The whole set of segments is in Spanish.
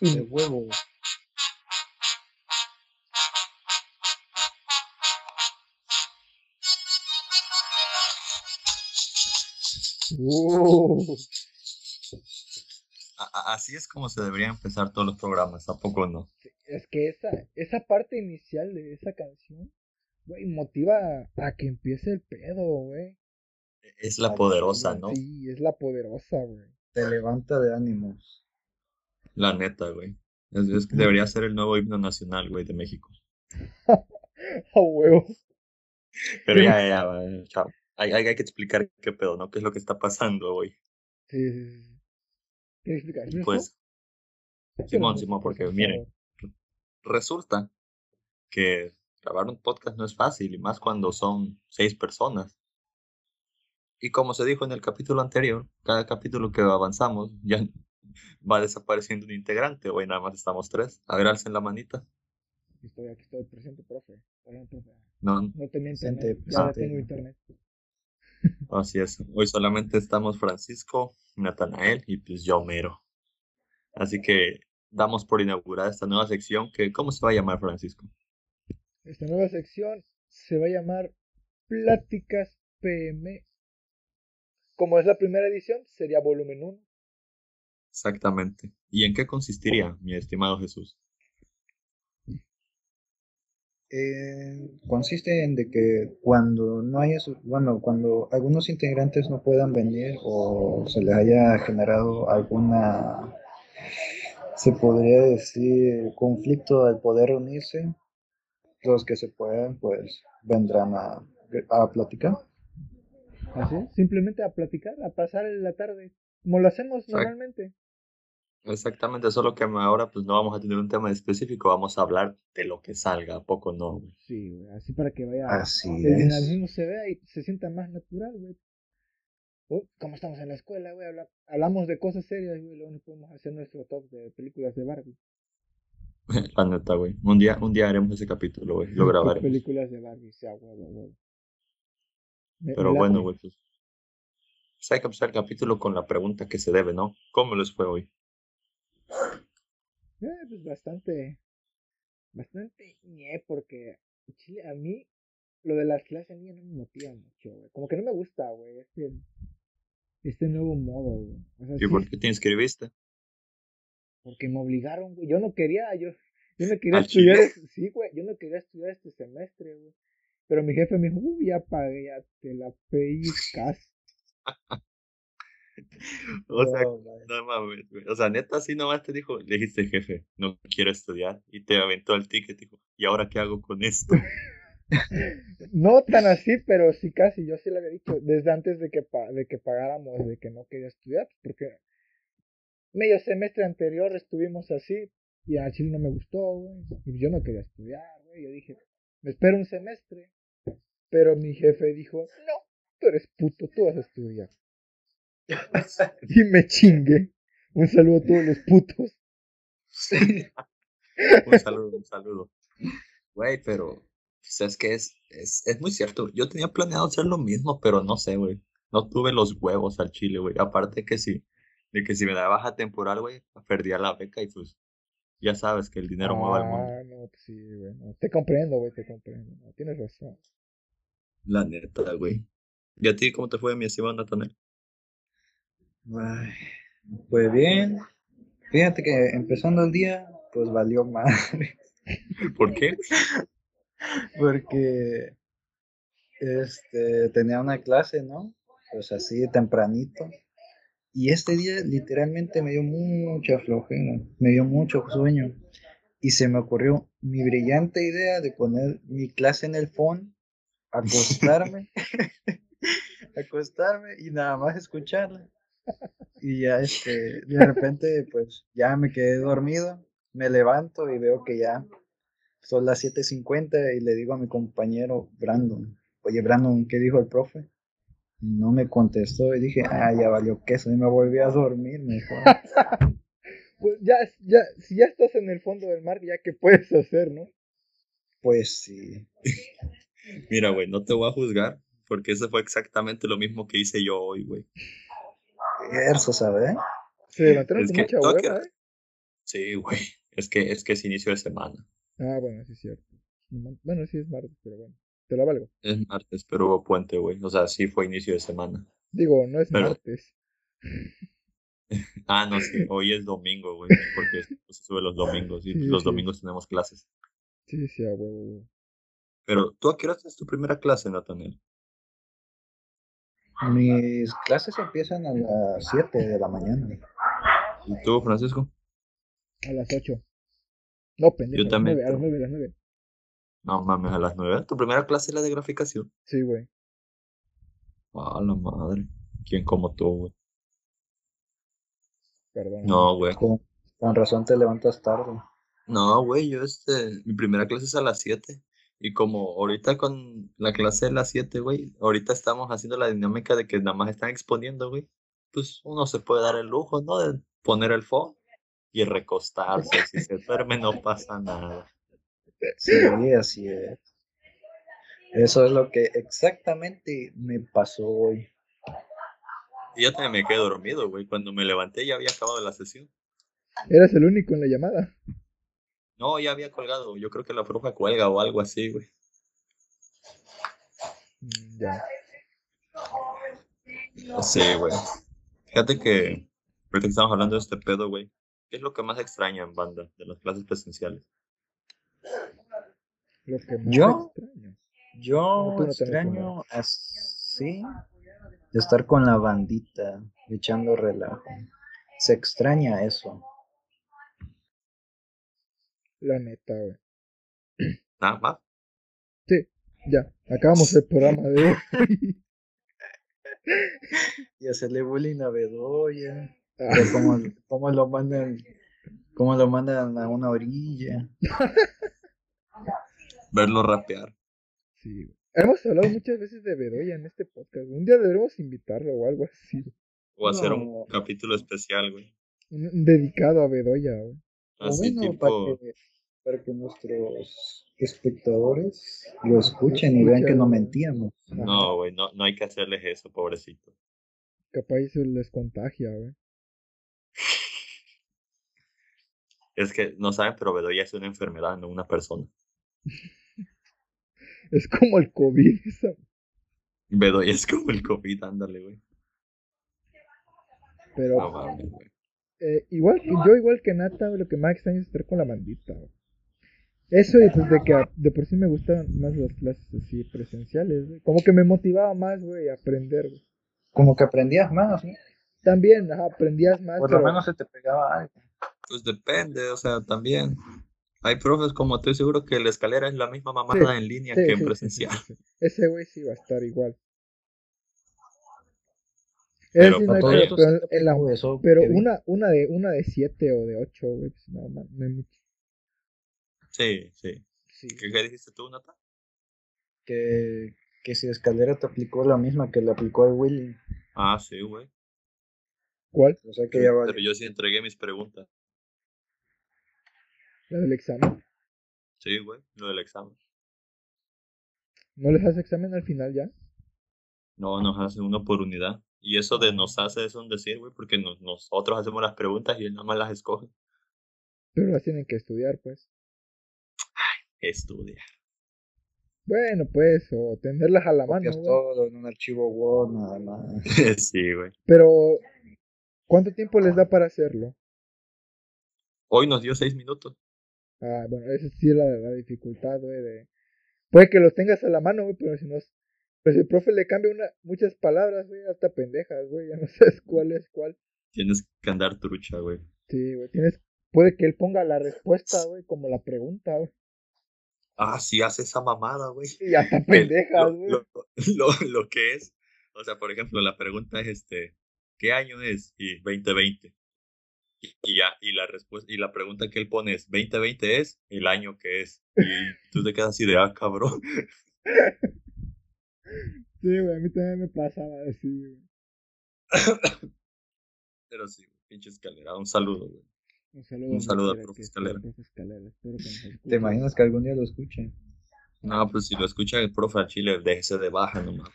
De huevo. Uh, Así es como se deberían empezar todos los programas, ¿a poco no? es que esa, esa parte inicial de esa canción, güey, motiva a, a que empiece el pedo, güey. Es la poderosa, ¿no? Sí, es la poderosa, güey. Te levanta de ánimos. La neta, güey. Es, es que debería ser el nuevo himno nacional, güey, de México. A huevo. Pero ya, ya, ya, chao. Hay, hay, hay que explicar qué pedo, ¿no? ¿Qué es lo que está pasando, güey? Sí, sí, sí. ¿Quieres explicar? Pues, Simón, Simón, porque miren, resulta que grabar un podcast no es fácil, y más cuando son seis personas. Y como se dijo en el capítulo anterior, cada capítulo que avanzamos ya va desapareciendo un integrante, hoy nada más estamos tres. A ver, alcen la manita. Aquí estoy, aquí estoy presente, profe. No, No tenía Presente, internet. Ya tengo internet. así es. Hoy solamente estamos Francisco, Natanael y pues yo mero. Así que damos por inaugurada esta nueva sección que, ¿cómo se va a llamar, Francisco? Esta nueva sección se va a llamar Pláticas PM. Como es la primera edición, sería volumen 1. Exactamente. ¿Y en qué consistiría, mi estimado Jesús? Eh, consiste en de que cuando no haya, su- bueno, cuando algunos integrantes no puedan venir o se les haya generado alguna, se podría decir, conflicto al poder reunirse, los que se puedan, pues vendrán a, a platicar. Así, simplemente a platicar, a pasar la tarde, como lo hacemos Exacto. normalmente. Exactamente, solo que ahora pues no vamos a tener un tema específico, vamos a hablar de lo que salga, ¿a poco no? güey? Sí, güey, así para que vaya, Así el dinamismo se vea y se sienta más natural, güey. Oh, como estamos en la escuela, güey, habla- hablamos de cosas serias, güey, luego nos podemos hacer nuestro top de películas de Barbie. La neta, güey. Un día, un día haremos ese capítulo, güey, lo grabaremos. películas de Barbie, sea huevo, huevo. Pero bueno, güey, pues, pues hay que empezar el capítulo con la pregunta que se debe, ¿no? ¿Cómo les fue hoy? Eh, pues bastante, bastante ñe, porque Chile a mí lo de las clases en línea no me motiva mucho, güey. Como que no me gusta, güey, este, este nuevo modo, güey. O sea, ¿Y sí, por qué te inscribiste? porque me obligaron, güey. Yo no quería, yo, yo no quería ¿Al estudiar, chile? es- sí, güey, yo no quería estudiar este semestre, güey. Pero mi jefe me dijo, uy, ya pagué, ya te la pellizcas. O sea, No, no mames, güey. O sea, neta, así nomás te dijo, le dijiste, jefe, no quiero estudiar. Y te aventó el ticket, dijo, ¿y ahora qué hago con esto? No tan así, pero sí casi, yo sí le había dicho, desde antes de que, pa- de que pagáramos, de que no quería estudiar, pues, porque medio semestre anterior estuvimos así, y a Chile no me gustó, güey, y yo no quería estudiar, güey, yo dije, me espero un semestre, pero mi jefe dijo, no, tú eres puto, tú vas a estudiar, y me chingué, un saludo a todos los putos, Un saludo, un saludo. Güey, pero, pues es que es, es, es muy cierto. Yo tenía planeado hacer lo mismo, pero no sé, güey. No tuve los huevos al chile, güey. Aparte que sí, de que si me da baja temporal, güey, perdía la beca y pues, ya sabes que el dinero mueve al mundo. Ah, no, pues sí, güey, no, te comprendo, güey, te comprendo, no, tienes razón. La neta, güey. ¿Y a ti cómo te fue, mi estimado Natanel? Pues bien, fíjate que empezando el día, pues valió madre, ¿Por qué? porque este, tenía una clase, ¿no? Pues así tempranito. Y este día literalmente me dio mucha flojera, me dio mucho sueño. Y se me ocurrió mi brillante idea de poner mi clase en el phone, acostarme, acostarme y nada más escucharla. Y ya este, de repente pues ya me quedé dormido, me levanto y veo que ya son las 7.50 y le digo a mi compañero Brandon, oye Brandon, ¿qué dijo el profe? Y no me contestó y dije, ah, ya valió queso y me volví a dormir mejor. Pues ya, ya, si ya estás en el fondo del mar, ya que puedes hacer, ¿no? Pues sí, Mira, güey, no te voy a juzgar, porque eso fue exactamente lo mismo que hice yo hoy, güey. Eso, ¿sabes? Se levantaron Es con mucha hueva, ¿eh? Sí, güey. Es que, es que es inicio de semana. Ah, bueno, sí es cierto. Bueno, sí es martes, pero bueno. Te la valgo. Es martes, pero hubo puente, güey. O sea, sí fue inicio de semana. Digo, no es martes. ah, no, sí. Hoy es domingo, güey. Porque se sube los domingos y los domingos tenemos clases. Sí, sí, a huevo. Pero, ¿tú a qué hora es tu primera clase, Nathaniel? Mis clases empiezan a las 7 de la mañana. ¿Y tú, Francisco? A las 8. No, pendejo. Yo también. a las 9, a las 9. No mames, a las 9. ¿Tu primera clase es la de graficación? Sí, güey. A la madre. ¿Quién como tú, güey? Perdón. No, güey. Con, con razón te levantas tarde. No, güey, yo este, mi primera clase es a las 7. Y como ahorita con la clase de las 7, güey, ahorita estamos haciendo la dinámica de que nada más están exponiendo, güey. Pues uno se puede dar el lujo, ¿no? De poner el phone y recostarse. si se duerme no pasa nada. Sí, así es. Eso es lo que exactamente me pasó hoy. Y yo también me quedé dormido, güey. Cuando me levanté ya había acabado la sesión. Eras el único en la llamada. No, ya había colgado. Yo creo que la profa cuelga o algo así, güey. Mm, ya. Sí, güey. Fíjate que ahorita que estamos hablando de este pedo, güey. ¿Qué es lo que más extraña en banda de las clases presenciales? Lo que más ¿Yo? extraño. Yo No, extraño así estar con la bandita, echando relajo. Se extraña eso. La neta, güey. Nada más. Sí, ya. Acabamos el programa de hoy. Y hacerle bullying a Bedoya. Ah, Ver cómo, cómo lo mandan, cómo lo mandan a una orilla. Verlo rapear. sí, güey. Hemos hablado muchas veces de Bedoya en este podcast. Un día deberemos invitarlo o algo así. O hacer No. un capítulo especial, güey. Dedicado a Bedoya, güey. Así bueno, tipo. para que, para que nuestros espectadores lo escuchen y vean que no mentíamos. No, güey, no, no hay que hacerles eso, pobrecito. Capaz se les contagia, güey. Es que no saben, pero Bedoya es una enfermedad, no una persona. Es como el COVID. esa- Bedoya es como el COVID, ándale, güey. Pero güey. Eh, igual que yo, igual que Nata, lo que más extraño es estar con la bandita. Eso y pues de que a- de por sí me gustaban más las clases así presenciales, güey. Como que me motivaba más, güey, a aprender. Como que aprendías más, ¿no? También, ajá, aprendías más, Por lo pero- menos se te pegaba algo. Pues depende, o sea, también. Hay profes como estoy seguro que la escalera es la misma mamada en línea Sí, que en sí, presencial. sí, sí. Ese güey sí va a estar igual. Pero no hay pero en la- pero una, una de una de siete o de ocho, güey, pues no, man, no hay mucho. Sí, sí. Sí. ¿Qué, qué dijiste tú, Nata? que, que si Escalera te aplicó la misma que le aplicó a Willy. Ah, sí, güey. ¿Cuál? O sea que ya Pero vale. yo sí entregué mis preguntas. La del examen. Sí, güey, lo del examen. ¿No les hace examen al final ya? No, nos hacen uno por unidad. Y eso de nos hace es un decir, güey, porque nos- nosotros hacemos las preguntas y él nada más las escoge. Pero las tienen que estudiar, pues. Estudia. Bueno, pues, o tenerlas a la mano, Copias güey. todo en un archivo Word nada más. sí, güey. Pero, ¿cuánto tiempo les da para hacerlo? Hoy nos dio seis minutos. Ah, bueno, esa sí es la, la dificultad, güey, de... Puede que los tengas a la mano, güey, pero si no... es- Pero si el profe le cambia una, muchas palabras, güey, hasta pendejas, güey, ya no sabes cuál es cuál. Tienes que andar trucha, güey. Sí, güey, tienes... Puede que él ponga la respuesta, güey, como la pregunta, güey. Ah, sí, hace esa mamada, güey. Y hasta pendejas, lo, güey. lo, lo- lo que es, o sea, por ejemplo, la pregunta es este, ¿qué año es? Y 2020. Y, y ya, y la respuesta, y la pregunta que él pone es, 2020 es el año que es. Y tú te quedas así de, ah, cabrón. Sí, güey, a mí también me pasaba así, güey. Pero sí, pinche escalera, un saludo, güey. Un saludo, Un saludo al profe Escalera. el profe Escalera, espero que nos escuche. ¿Te imaginas que algún día lo escuchen? No, pues si lo escucha el profe al Chile, déjese de baja nomás.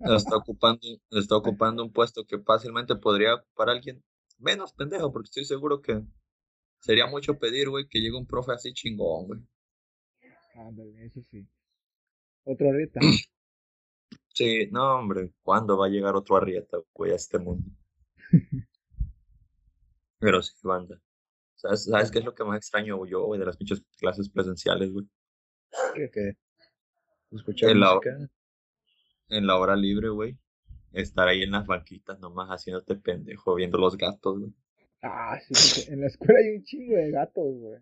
Está ocupando, está ocupando un puesto que fácilmente podría ocupar alguien menos pendejo, porque estoy seguro que sería mucho pedir, güey, que llegue un profe así chingón, güey. Ándale, eso sí. Otro arrieta. Sí, no, hombre, ¿cuándo va a llegar otro arrieta, güey, a este mundo? Pero sí, banda. ¿Sabes, ¿Sabes qué es lo que más extraño yo, güey, de las pinches clases presenciales, güey? que escuchar En la- música. En la hora libre, güey. Estar ahí en las banquitas nomás haciéndote pendejo, viendo los gatos, güey. Ah, sí, en la escuela hay un chingo de gatos, güey.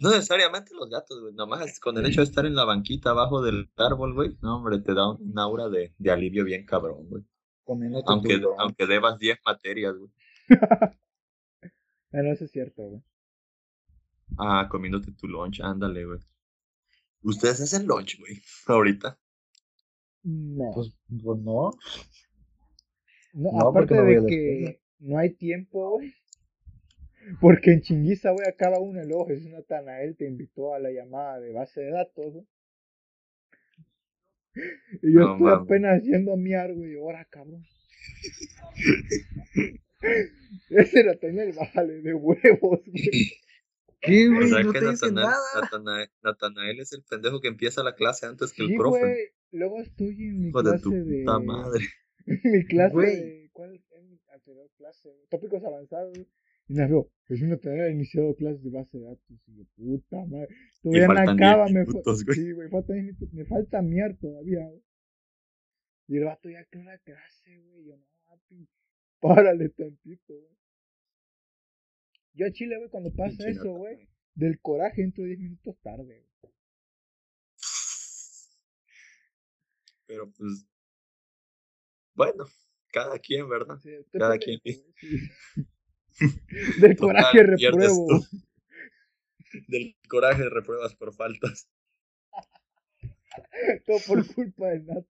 No necesariamente los gatos, güey. Nomás con el hecho de estar en la banquita abajo del árbol, güey. No, hombre, te da un aura de, de alivio bien cabrón, güey. Comiéndote Aunque, tu lunch. aunque debas 10 materias, güey. Ah, no, eso es cierto, güey. Ah, comiéndote tu lunch, ándale, güey. Ustedes hacen lunch, güey. Ahorita. No. Pues, pues no. No, No, porque aparte no de que no hay tiempo, güey. Porque en Chinguiza, güey, acaba uno el ojo. Es Natanael te invitó a la llamada de base de datos, güey. Y yo No estoy apenas haciendo miar, güey. Ahora, cabrón. Ese Natanael, bájale de huevos, güey. ¿Qué, O güey? sea no que Natanael. Natanael, Natanael es el pendejo que empieza la clase antes que Sí, el profe. güey. Luego estoy en mi Hijo de clase tu de. puta madre. mi clase Güey. de. ¿Cuál es mi anterior clase? Tópicos avanzados. Y me veo, es una tarea iniciado clases de base de datos. Y yo, puta madre. Todavía no acaba, 10 me, minutos, güey. Sí, güey, falta 10 minutos. Me falta miar todavía, güey. Y el vato ya que una clase, güey. Yo, no, papi, párale tantito, güey. Yo a Chile, güey, cuando pasa Pinche eso, güey, del coraje entro 10 minutos tarde, güey. Pero pues. Bueno, cada quien, ¿verdad? Sí, Cada quien. sí. Del Total, coraje repruebo. Del coraje repruebas por faltas. Todo por culpa de Nata.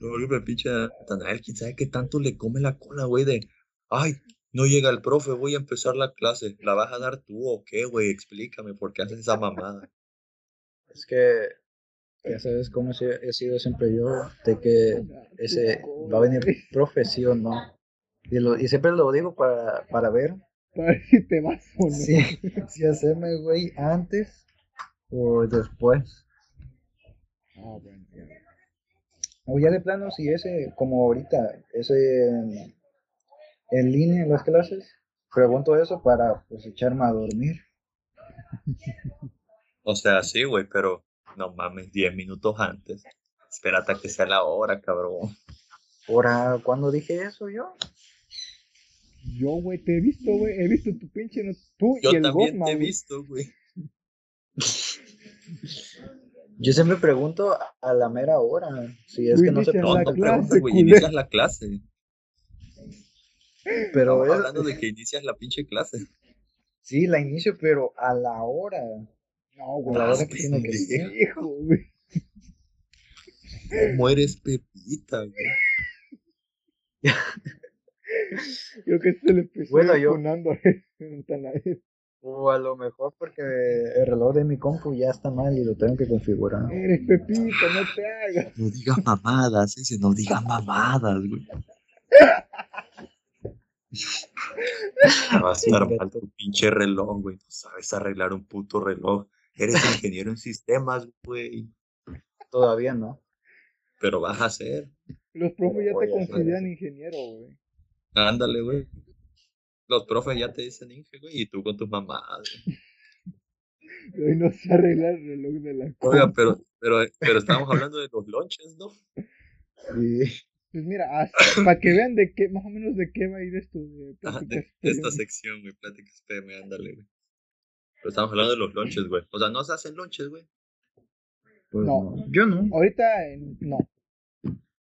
No, que me pinche Natanael, quién sabe qué tanto le come la cola, güey, de. Ay, no llega el profe, voy a empezar la clase. ¿La vas a dar tú o qué, güey? Explícame por qué haces esa mamada. Es que ya sabes cómo he sido- he sido siempre yo, de que ese va a venir profe, sí o no. Y, lo, y siempre lo digo para, para ver Para ver si te vas o no. si, si hacerme güey antes o después. Ah, bueno, ya. O ya de plano, si ese, como ahorita, ese en, en línea en las clases, pregunto eso para pues echarme a dormir. O sea, sí, güey, pero no mames, 10 minutos antes. Espérate a que sea la hora, cabrón. Ahora, ¿cuándo dije eso yo? Yo, güey, te he visto, güey. He visto tu pinche. no- Tú Yo y el también Gosma, te he visto, güey. Yo siempre pregunto a- a la mera hora, si es que no se inicias No, la no pregunta, preguntas, clase, güey, inicias la clase. pero Estamos es- hablando de que inicias la pinche clase. sí, la inicio, pero a la hora, No, a güey. la Ah, hora que tiene que ser. Hijo, güey. ¿Cómo eres Pepita, güey? Creo que se le empezó Bueno, yo-. O a lo mejor porque el reloj de mi compu ya está mal y lo tengo que configurar. Eres Pepito, no te hagas. No digas mamadas, ese, no digas mamadas, güey. Va a estar mal tu pinche reloj, güey. No sabes arreglar un puto reloj. Eres ingeniero en sistemas, güey. Todavía no. Pero vas a hacer. Los profes ya te consideran ingeniero, güey. Ándale, güey. Los profes ya te dicen Inge, güey, y tú con tus mamadas. güey. Hoy no sé arreglar el reloj de la Oiga, compu. pero, pero, pero estamos hablando de los lonches, ¿no? Y Pues mira, para que vean de qué, más o menos de qué va a ir esto de Ajá, pláticas de esta sección, güey, pláticas PM, ándale, güey. Pero estamos hablando de los lonches, güey. O sea, no se hacen lonches, güey. pues No. no. Yo no. Ahorita eh, no.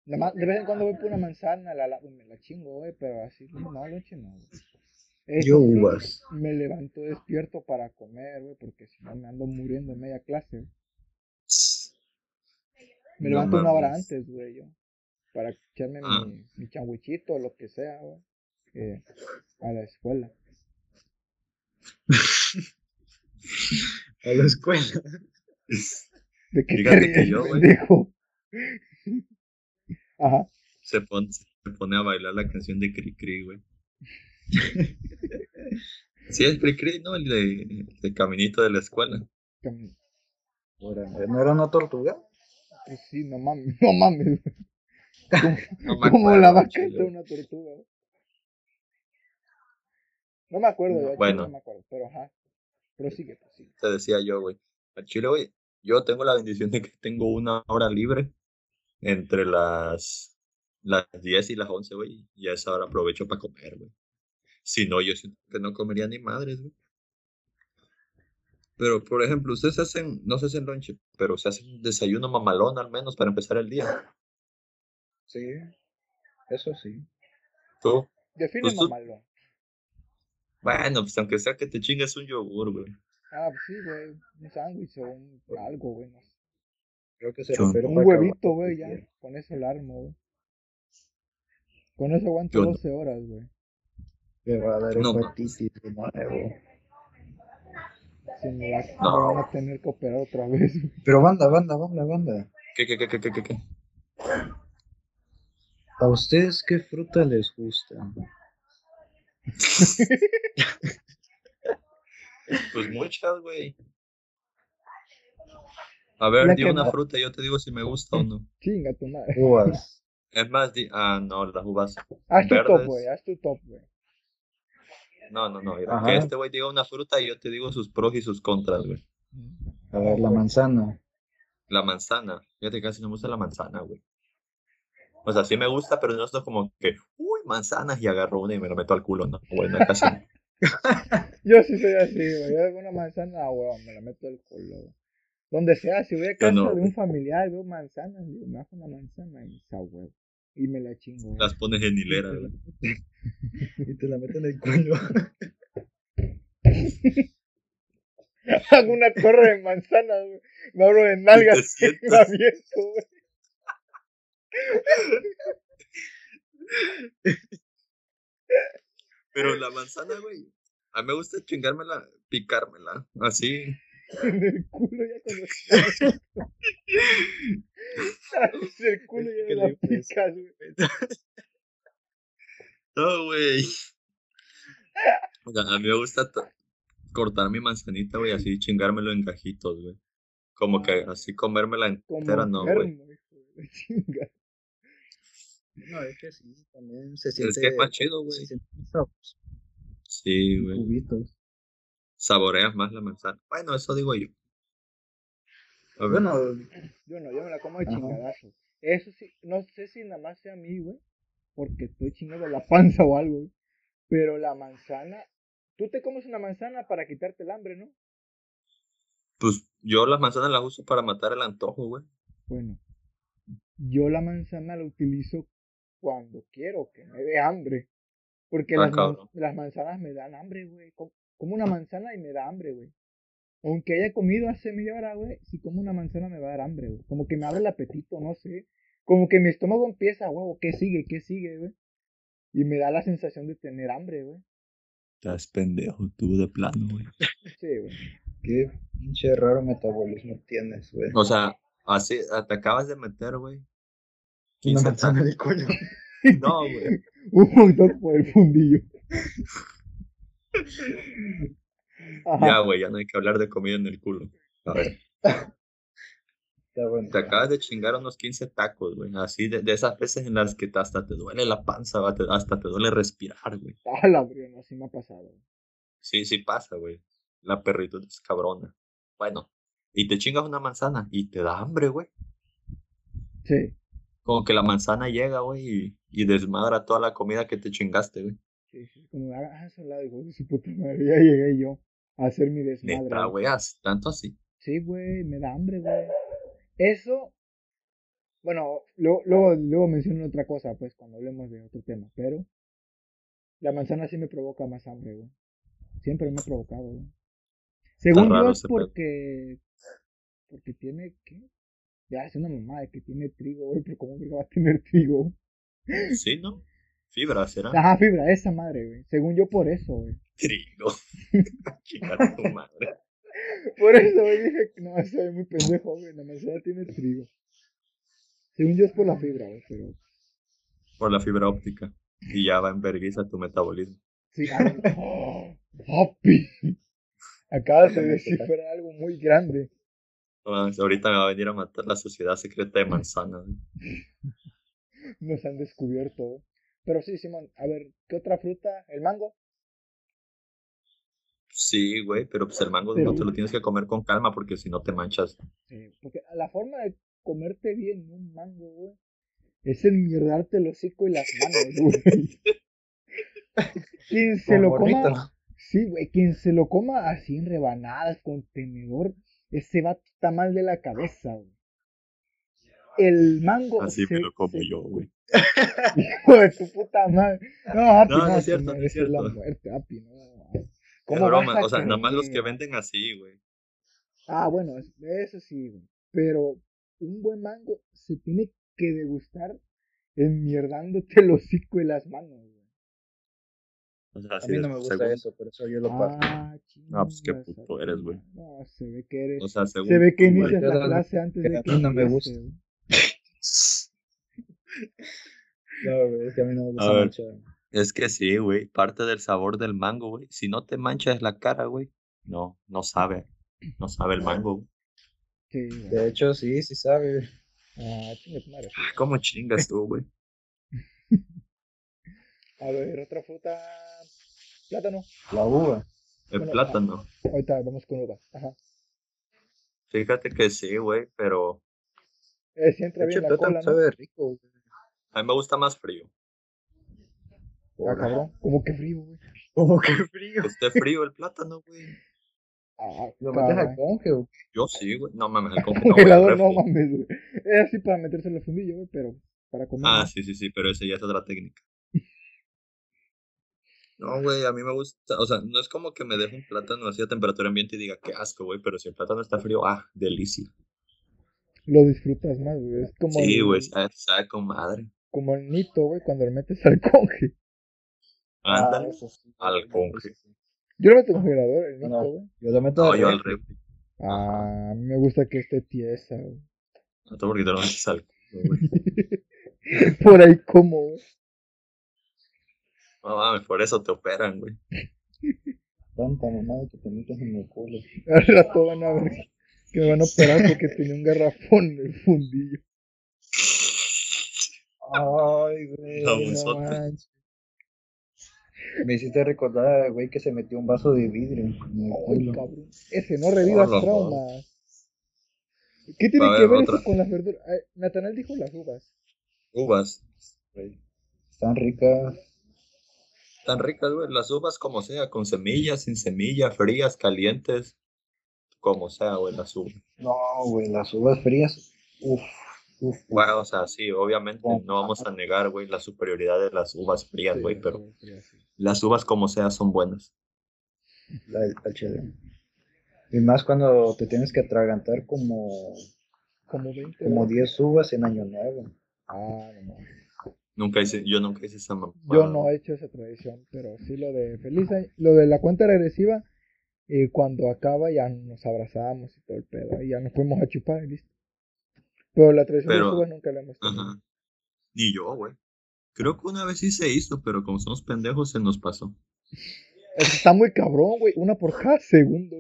Más, de vez en cuando voy por una manzana, la, la- me la chingo, güey, pero así, no, noche no. Yo uvas. Me levanto despierto para comer, güey, porque si no me ando muriendo en media clase. güey. Me No levanto una hora antes, güey, yo. Para echarme Ah. mi, mi changuichito o lo que sea, güey. eh, a la escuela. A la escuela. ¿De qué te Fíjate que ríes, yo, güey. Pendejo? Ajá. Se, pon- pone a bailar la canción de Cri güey. sí, es Cri ¿no? El de, Caminito de la Escuela. ¿No era una tortuga? Pues sí, no mames, no mames. Como, la vaca es una tortuga. No me acuerdo, bueno. no me acuerdo, pero ajá. Pero sigue, pues sí. Te decía yo, güey. A Chile, güey, yo tengo la bendición de que tengo una hora libre entre las, las 10 y las 11, güey. Y a esa hora aprovecho para comer, güey. Si no, yo siento que no comería ni madres, güey. Pero, por ejemplo, ustedes hacen, no se hacen lunch, pero se hacen desayuno mamalón al menos para empezar el día. Sí, eso sí. ¿Tú? Define pues mamalón. Bueno, pues aunque sea que te chingues un yogur, güey. Ah, pues sí, güey. Un sándwich o un algo, güey. Creo que se refiere Un huevito, güey, ya. Con eso el armo, güey. Con eso aguanto 12 horas, güey. Me va a dar no, hepatitis de nuevo. Se me, va, no. me van a tener que operar otra vez. Pero banda, banda, banda, banda. ¿Qué, qué, qué, qué, qué, qué? ¿A ustedes qué fruta les gusta? pues muchas, güey. A ver, di una fruta y yo te digo si me gusta o no. Chinga tu madre. Uvas. Es más, di... ah, no, las uvas. Haz tu top, güey, haz tu top, güey. No, no, no, mira, que este güey diga una fruta y yo te digo sus pros y sus contras, güey. A ver, la manzana. La manzana. Fíjate, casi no me gusta la manzana, güey. O sea, sí me gusta, pero no es como que, uy, manzanas y agarro una y me lo meto al culo, ¿no? Bueno, casi Yo sí soy así, güey. Yo una manzana, weón, me la meto al culo. Donde sea, si voy a casa de un familiar, veo manzanas, digo, me hago una manzana y esa huevo. Y me la chingo. Las pones en hilera, güey. y te la meto en el culo. Hago una torre de manzana, güey. Me abro de nalgas y me aviento, güey. Pero la manzana, güey. A mí me gusta chingármela, picármela, así. En el culo ya cuando el culo ya la picas, güey. No, güey. a mí me gusta cortar mi manzanita, güey, así chingármelo en gajitos, güey. Como que así comérmela entera, no, güey. No, es que sí, también se siente. Es que es más chido, güey. Sí, güey. Cubitos. Saboreas más la manzana. Bueno, eso digo yo. Bueno, yo no, yo me la como de chingadazo. Eso sí, no sé si nada más sea a mí, güey. Porque estoy chingando la panza o algo, güey. Pero la manzana. Tú te comes una manzana para quitarte el hambre, ¿no? Pues yo las manzanas las uso para matar el antojo, güey. Bueno, yo la manzana la utilizo cuando quiero que me dé hambre. Porque ah, las, las, manzanas me dan hambre, güey. Como una manzana y me da hambre, güey. Aunque haya comido hace media hora, güey, si como una manzana me va a dar hambre, güey. Como que me abre el apetito, no sé. Como que mi estómago empieza, güey, ¿qué sigue? ¿Qué sigue, güey? Y me da la sensación de tener hambre, güey. Estás pendejo, tú de plano, güey. Sí, güey. Qué pinche raro metabolismo tienes, güey. O sea, así, te acabas de meter, güey, una manzana de coño. No, güey. Un montón por el fundillo. Ya, güey, ya no hay que hablar de comida en el culo. A ver. Te acabas de chingar unos 15 tacos, güey. Así de, de, esas veces en las que hasta te duele la panza, hasta te duele respirar, güey. Ah, la así me ha pasado. Sí, sí pasa, güey. La perrito es cabrona. Bueno, y te chingas una manzana y te da hambre, güey. Sí. Como que la manzana llega, güey, y, desmadra toda la comida que te chingaste, güey. Sí, como, ah, eso lado, hijo de su puta madre, ya llegué yo a hacer mi desmadre. Neta, güey, tanto así. Sí, güey, me da hambre, güey. Eso, bueno, luego, luego, luego menciono otra cosa, pues, cuando hablemos de otro tema, pero la manzana sí me provoca más hambre, güey. Siempre me ha provocado, güey. Según yo es porque, porque tiene, ¿qué? Ya es una mamá que tiene trigo, güey, pero ¿cómo que va a tener trigo? Sí, ¿no? Fibra, ¿será? Ajá, fibra, esa madre, güey. Según yo, por eso, güey. Trigo. Chingada tu madre. Por eso, güey, dije que no, soy muy pendejo, güey. La manzana tiene trigo. Según yo es por la fibra, güey, pero. por la fibra óptica. Y ya va en vergüenza tu metabolismo. Sí, oh, papi. Acabas de descifrar algo muy grande. Ah, ahorita me va a venir a matar la sociedad secreta de manzana. Nos han descubierto. Pero sí, Simón, a ver, ¿qué otra fruta? ¿El mango? Sí, güey, pero pues el mango no te lo tienes que comer con calma porque si no te manchas. Sí, porque la forma de comerte bien un mango, güey, es enmierdarte el hocico y las manos, güey. quien se lo coma. Sí, güey, quien se lo coma así en rebanadas con tenedor, ese va está mal de la cabeza, güey. El mango. Así me lo como yo, güey. Hijo de tu puta madre. No, Happy, no, no, es cierto, no es cierto. la muerte, Happy, no. ¿Cómo broma, o sea, nada más los que venden así, güey. Ah, bueno, eso sí, güey. Pero un buen mango se tiene que degustar enmierdándote el hocico y las manos, güey. O sea, a mí no me gusta eso, por eso yo lo paso. Ah, no, pues qué puto eres, güey. No, se ve que eres. O sea, según se ve que inicias la clase antes de que. A mí no me gusta. no, güey, es que a mí no me gusta mucho. Es que sí, güey. Parte del sabor del mango, güey. Si no te manchas la cara, güey. No, no sabe. No sabe el mango, güey. Sí, De hecho, sí, sí sabe. Ah, madre. Ah, ¿Cómo chingas tú, güey? A ver, otra fruta. Plátano. La uva. El plátano. ahorita vamos con uva. Ajá. Fíjate que sí, güey, pero. Eh, entra bien la cola, ¿no? sabe rico, güey. A mí me gusta más frío. Ah, cabrón. ¿Cómo que frío, güey? ¿Cómo que frío? Esté frío el plátano, güey. Ah, ¿Lo metes al conge, güey? Yo sí, güey. No mames, al conge. No, no mames, güey. Es así para meterse en el fundillo, güey, pero para comer. Ah, sí, sí, sí, pero esa ya es otra técnica. No, güey, a mí me gusta, o sea, no es como que me deje un plátano así a temperatura ambiente y diga, qué asco, güey, pero si el plátano está frío, ah, delicia. Lo disfrutas más, güey, es como... Sí, güey, sabe, sabe con madre. Como el nito, güey, cuando le metes al conge. Ándale, ah, al conge. Yo lo meto en congelador, el nito, güey. yo lo meto no, yo al refri. Ah, a mí me gusta que esté tiesa, güey. No, todo porque te lo metes al güey. Por ahí como, güey. No mames, por eso te operan, güey. Tanta mamada que te metes en el culo. Al rato van a ver que me van a operar porque tenía un garrafón en el fundillo. Ay, güey. No. Me hiciste recordar, güey, que se metió un vaso de vidrio Ay, cabrón. Ese, no revivas traumas. ¿Qué tiene que ver eso con las verduras? Natanel dijo las uvas. Uvas. Están ricas. Están ricas, güey. Las uvas como sea, con semillas, sin semilla, frías, calientes. Como sea, güey, las uvas. No, güey, las uvas frías. Uf. Bueno, o sea, sí, obviamente no vamos a negar, güey, la superioridad de las uvas frías, güey, pero las uvas como sea son buenas. La, Y más cuando te tienes que atragantar como como 20 como 10 uvas en año nuevo. Ah, no. Nunca hice, yo nunca hice esa Yo no he hecho esa tradición, pero sí lo de feliz lo de la cuenta regresiva, y cuando acaba ya nos abrazamos y todo el pedo, y ya nos fuimos a chupar y listo. Pero la tradición de uvas nunca la hemos tenido. Ni yo, güey. Creo que una vez sí se hizo, pero como somos pendejos se nos pasó. está muy cabrón, güey. Una por cada segundo.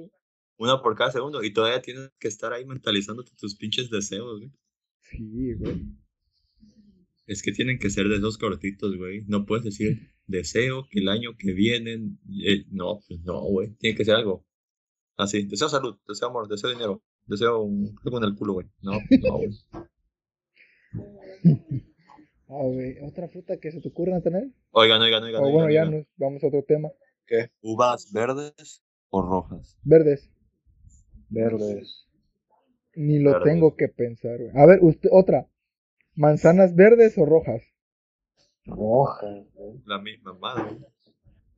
Una por cada segundo. Y todavía tienes que estar ahí mentalizándote tus pinches deseos, güey. Sí, güey. Es que tienen que ser de esos cortitos, güey. No puedes decir deseo que el año que viene. Eh, no, pues no, güey. Tiene que ser algo. Así. Deseo salud, deseo amor, deseo dinero. Deseo un, algo en el culo, güey. No, no, güey. Ah, güey. ¿Otra fruta que se te ocurra, tener? Oigan, oigan, oigan. O bueno, ya nos vamos a otro tema. ¿Qué? ¿Uvas verdes o rojas? Verdes. Verdes. Ni lo tengo que pensar, güey. A ver, usted, otra. ¿Manzanas verdes o rojas? Rojas, La misma madre.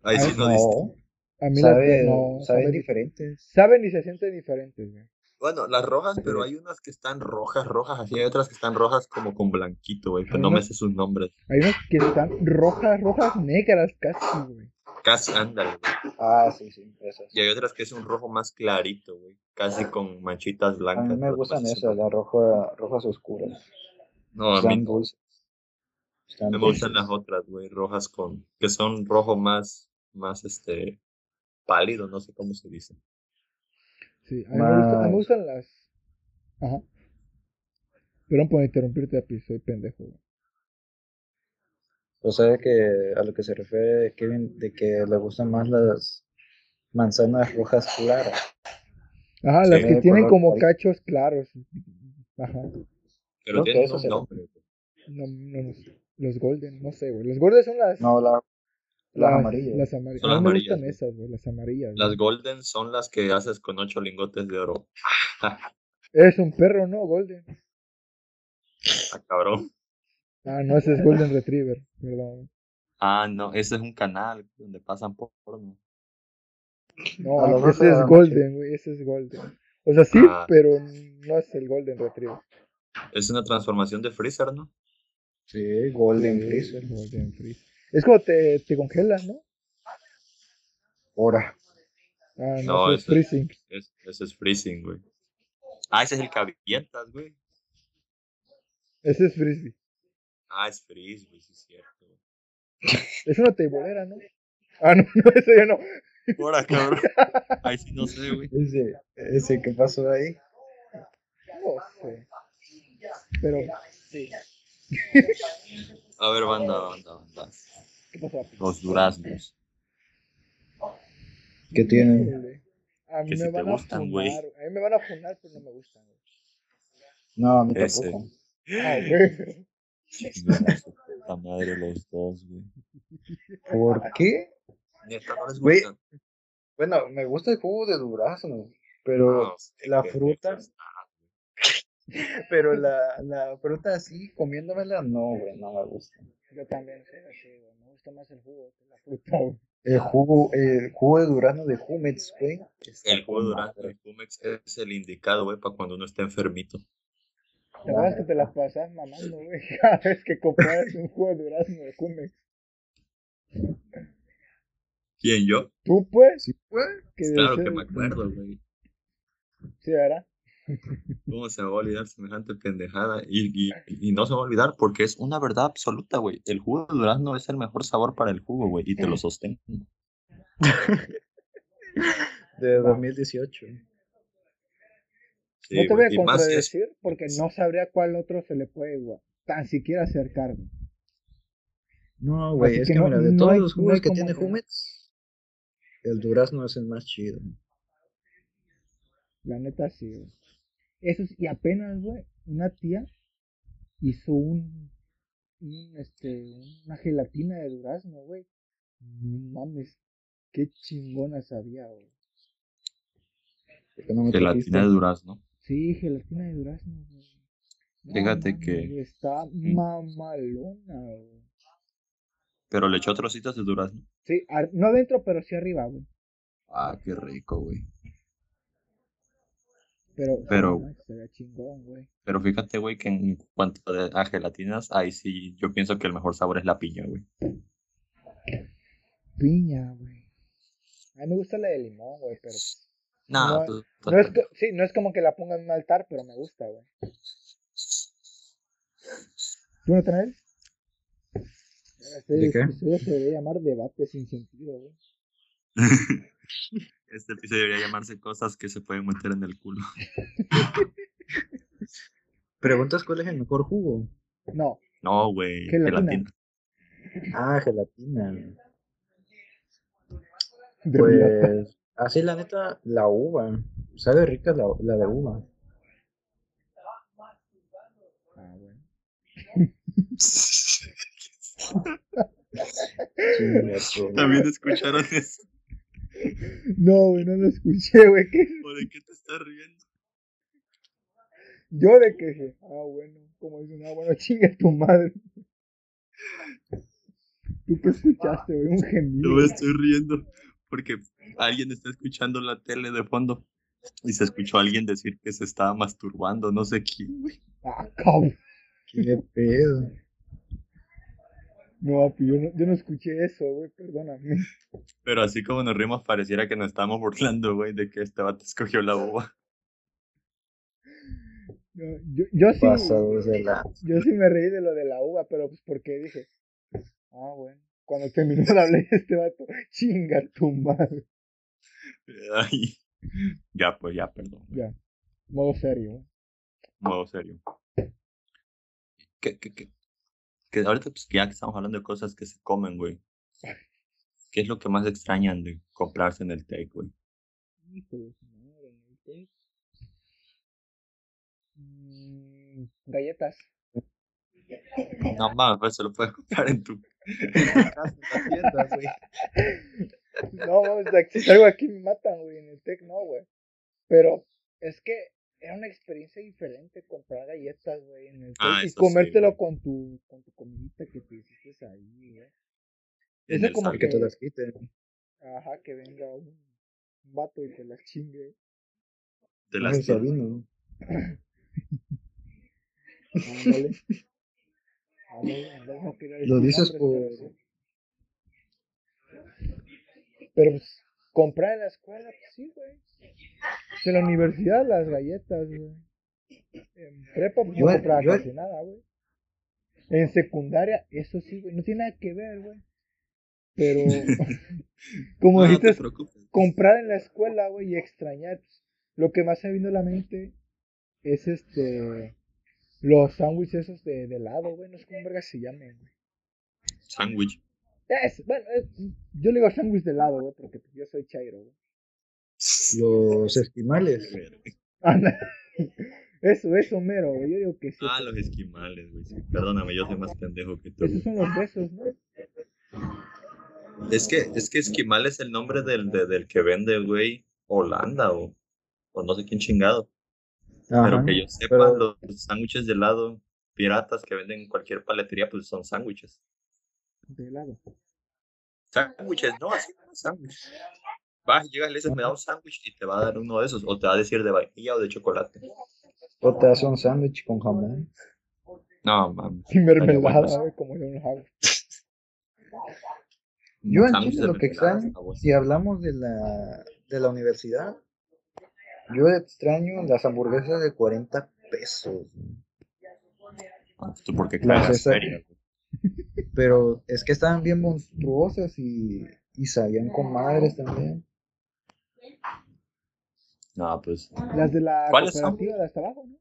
Ahí sí no, no. A mí Sabe, no, saben, diferentes. Saben y se sienten diferentes, güey. Bueno, las rojas, pero hay unas que están rojas, rojas, así hay otras que están rojas como con blanquito, güey, pero no me sé sus nombres. Hay unas que están rojas, rojas, negras casi, güey. Casi, ándale, güey. Ah, sí, sí, esas. Y hay otras que es un rojo más clarito, güey, casi con manchitas blancas. A mí me gustan esas, las rojas, rojas oscuras. No, a mí Me gustan las otras, güey, rojas con, que son rojo más, más este, pálido, no sé cómo se dice. Sí, a mí, me, gustan, las... Ajá. Perdón por interrumpirte, Api, soy pendejo. O sea que a lo que se refiere Kevin, de que le gustan más las manzanas rojas claras. Ajá, las que tienen como cachos claros. Ajá. Pero tienen un nombre. No, no, no, los golden, no sé, güey. Los golden son las... No, la, las, amarillas. Las amarillas. Son las amarillas. Me gustan esas, güey, las amarillas. Las golden son las que haces con ocho lingotes de oro. es un perro, ¿no? Golden. Ah, cabrón. Ah, no, ese es Golden Retriever, perdón. Ah, no, ese es un canal donde pasan porno. No, ese es Golden, güey, ese es Golden. O sea, sí, ah. pero no es el Golden Retriever. Es una transformación de Freezer, ¿no? Sí, Golden Freezer. Golden Freezer. Es como te, te congelas, ¿no? Ahora. Ah, no, ese es freezing. ese es freezing, güey. Ah, ese es el que avientas, güey. Ese es frisbee. Ah, es frisbee, sí es cierto. Es una teibolera, ¿no? Ah, no, no, ese ya no. Ahora, cabrón. Ay, sí, no sé, güey. Ese, ese, ¿qué pasó ahí? No sé. Pero, sí. A ver, banda, banda, banda. ¿Qué pasó? Los duraznos. ¿Qué tienen? A mí me van a gustan, güey. A mí me van a funar, pero no me gustan. No, a mí tampoco. Ah, güey. La madre los dos, güey. ¿Por qué? güey. Bueno, me gusta el jugo de durazno, pero la fruta. pero la, la fruta así, comiéndomela, no, güey, no me gusta. Yo también soy así, güey. Me gusta más el jugo que la fruta, güey. El jugo, el jugo de durazno de Jumex, güey. El jugo de durazno de Jumex es el indicado, güey, para cuando uno esté enfermito. Te vas que te las pasas mamando, güey. Cada vez que compras un jugo de durazno de Jumex. ¿Quién, yo? ¿Tú, pues? Sí, pues. Claro que me acuerdo, güey. Sí, ¿verdad? ¿Cómo se va a olvidar semejante pendejada? Y, y, y, no se va a olvidar porque es una verdad absoluta, güey. El jugo de durazno es el mejor sabor para el jugo, güey. Y te lo sostengo. de 2018. no te voy a contradecir porque no sabría cuál otro se le puede igual, tan siquiera acercar. No, güey, es que, mira, de todos los jugos que tiene Jumex, el durazno es el más chido. La neta sí, güey. Eso y apenas, güey, una tía hizo un, un, este, una gelatina de durazno, güey. Mames, qué chingona sabía, güey. gelatina de durazno. Sí, gelatina de durazno, güey. Fíjate que. Está mm. mamalona, güey. Pero le echó trocitos de durazno. Sí, no adentro, pero sí arriba, güey. Ah, qué rico, güey. Pero, pero, chingón, güey. pero fíjate, güey, que en cuanto a gelatinas, ahí sí, yo pienso que el mejor sabor es la piña, güey. Piña, güey. A mí me gusta la de limón, güey, pero no, no, es, sí, no es como que la pongan en un altar, pero me gusta, güey. ¿Tú no traes? Este, ¿De qué? Esto se debería llamar debate sin sentido, güey. este episodio debería llamarse cosas que se pueden meter en el culo. ¿Preguntas cuál es el mejor jugo? No. No, güey. Gelatina. Ah, gelatina. Pues Así la neta, la uva. Sabe rica la, la de uva. Ah, bueno. También escucharon eso. No, güey, no lo escuché, güey. ¿Qué? de qué te estás riendo? Yo de que, ah, bueno, como dicen, ah, bueno, chinga tu madre. ¿Tú qué escuchaste, güey? Un gemido. Yo me estoy riendo porque alguien está escuchando la tele de fondo y se escuchó a alguien decir que se estaba masturbando, no sé quién, güey. Ah, cabrón. Qué pedo. No, yo no, yo no escuché eso, güey, perdóname. Pero así como nos rimos, pareciera que nos estábamos burlando, güey, de que este vato escogió la boba. Yo, yo, yo sí. Pasados de la... Yo sí me reí de lo de la uva, pero pues porque dije. Ah, bueno. Cuando terminó la ley este vato, chinga tu madre. Ay. Ya, pues ya, perdón. Ya. Modo serio. güey. Modo serio. ¿Qué, qué, qué? Que ahorita, pues ya que estamos hablando de cosas que se comen, güey. ¿Qué es lo que más extrañan de comprarse en el take, güey? Mm, galletas. No mames, pues se lo puedes comprar en tu, tiendas, güey. No, mames, si salgo aquí me matan, güey. En el tech no, güey. Pero es que era una experiencia diferente comprar galletas, güey, en el Ah, y eso sí, comértelo con tu con tu comidita que te hiciste ahí, güey. El como Que te las quiten. Ajá, que venga un, vato y te las chingue. Es las. Sabino. Ándale. Lo decir dices por... Pero pues, comprar en la escuela, pues sí, güey. De la universidad, las galletas, güey. En prepa, pues no compraba yo- casi nada, güey. En secundaria, eso sí, güey. No tiene nada que ver, güey. Pero, como No, dijiste, comprar en la escuela, güey, y extrañar. pues, Lo que más se vino a la mente es este. Los sándwiches esos de, de helado, güey. No sé cómo verga se llaman, güey. Sándwich. Es, bueno, es- yo le digo sándwich de helado, güey, porque yo soy chairo, güey. Los esquimales. Eso, eso, mero, güey. Yo digo que sí. Ah, los esquimales, güey. sí. Perdóname, yo soy más pendejo que tú. Esos son los besos, ¿no? Es que, es que esquimal es el nombre del, de- del que vende, güey, Holanda o, o no sé quién chingado. Ajá, Pero que yo sepa, pero- los sándwiches de helado piratas que venden en cualquier paletería, pues son sándwiches. De helado. Sándwiches, no, así no es sándwich. Vas llegas y le dices, me da un sándwich y te va a dar uno de esos, o te va a decir de vainilla o de chocolate. O te hace un sándwich con jamón. No, mames. Y mermelada, bueno. güey, como yo no hago. Yo en Chile lo que extraño, si hablamos de la, de la universidad, yo extraño las hamburguesas de 40 pesos. Ah, Tú feria, güey. Pero es que estaban bien monstruosas y, y sabían con madres también. No, pues. Las de la hasta abajo, ¿no?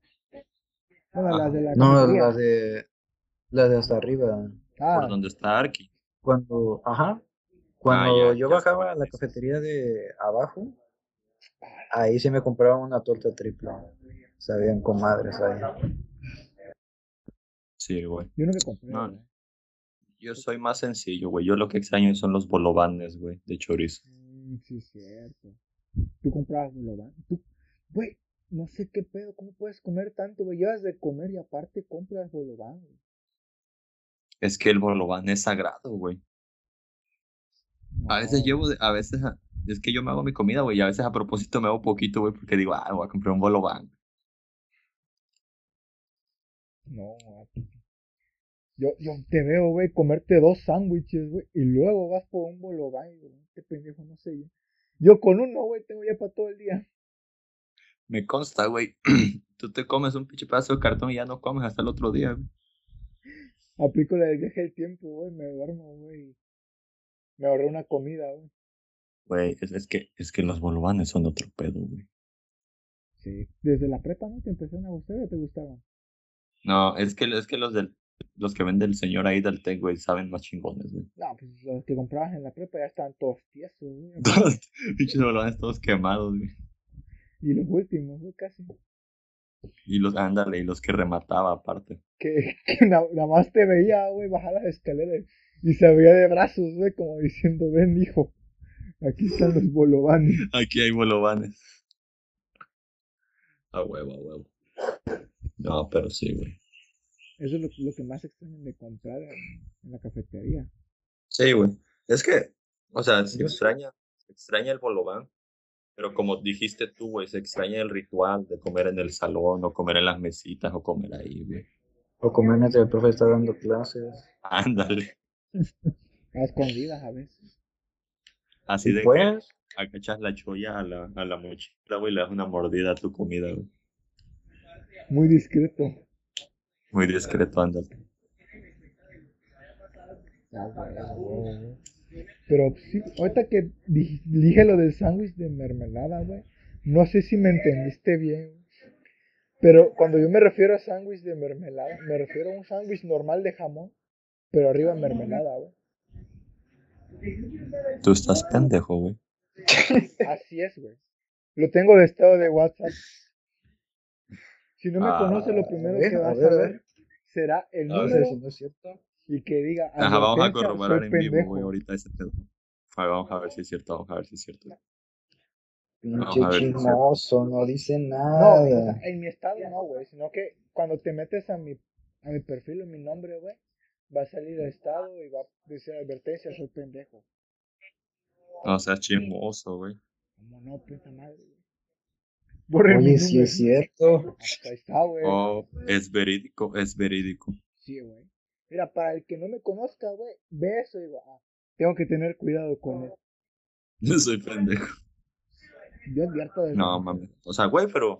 Bueno, Ah. las de la No, las de, las de hasta arriba. Ah, Por donde está Arki. Cuando, ajá, cuando Ah, ya, yo ya bajaba a la cafetería de abajo, ahí sí me compraba una torta triple. Sabían con madres ahí. Sí, güey. yo compré. No, güey. Yo soy más sencillo, güey. Yo lo que extraño son los bolovanes, güey, de chorizo. Mm, sí, cierto. Tú comprabas bolobán. Tú, güey, no sé qué pedo. ¿Cómo puedes comer tanto, güey? Llevas de comer y aparte compras bolobán, güey. Es que el bolobán es sagrado, güey. A veces llevo, a veces, a- es que yo me hago mi comida, güey, y a veces a propósito me hago poquito, güey, porque digo, ah, voy a comprar un bolobán. No, yo, yo te veo, güey, comerte dos sándwiches, güey, y luego vas por un bolobán. y digo, este pendejo, no sé yo. Yo con uno, güey, tengo ya para todo el día. Me consta, güey. Tú te comes un pinche pedazo de cartón y ya no comes hasta el otro día, güey. Aplico la del viaje del tiempo, güey, me duermo, güey. Me ahorré una comida, güey. Güey, es, es que, es que los bolovanes son otro pedo, güey. Sí. Desde la prepa, ¿no? ¿Te empezaron a gustar o te gustaban? No, es que, es que los del, los que vende el señor ahí del TEC, güey, saben más chingones, güey. No, pues los que comprabas en la prepa ya estaban todos tiesos, güey. Todos, pinches bolovanes todos quemados, güey. Y los últimos, güey, casi. Y los, ándale, y los que remataba aparte. Que, que na- nada más te veía, güey, bajar las escaleras y se veía de brazos, güey, como diciendo, ven, hijo, aquí están los bolovanes. Aquí hay bolovanes. A huevo, a huevo. No, pero sí, güey. Eso es lo, lo que más extraño de comprar en, en la cafetería. Sí, güey. Es que, o sea, se extraña, se extraña el bolobán, pero como dijiste tú, güey, se extraña el ritual de comer en el salón o comer en las mesitas o comer ahí, güey. O comer mientras el profe está dando clases. Ándale. A escondidas a veces. Así de que pues, agachas la cholla a la, a la mochila, güey, y le das una mordida a tu comida, güey. Muy discreto. Muy discreto, ándale. Pero sí, ahorita que dije lo del sándwich de mermelada, güey, no sé si me entendiste bien. Pero cuando yo me refiero a sándwich de mermelada, me refiero a un sándwich normal de jamón, pero arriba mermelada, güey. Tú estás pendejo, güey. Así es, güey. Lo tengo de estado de WhatsApp. Si no me conoce, lo primero que vas a ver, será el número no es cierto. y que diga. Ajá, vamos a corroborar en vivo, güey, ahorita ese pedo. Vamos a ver si es cierto, vamos a ver si es cierto. Pinche chismoso, no dice nada. No, en mi estado no, güey, sino que cuando te metes a mi, a mi perfil o mi nombre, güey, va a salir el estado y va a decir advertencia, soy pendejo. No seas chismoso, güey. Como no, puta madre, Oye, sí es cierto. Ahí está, güey. Oh, es verídico, es verídico. Sí, güey. Mira, para el que no me conozca, güey, ve eso y digo, ah, tengo que tener cuidado con él. Yo soy pendejo. Yo advierto de. No, mames. O sea, güey, pero.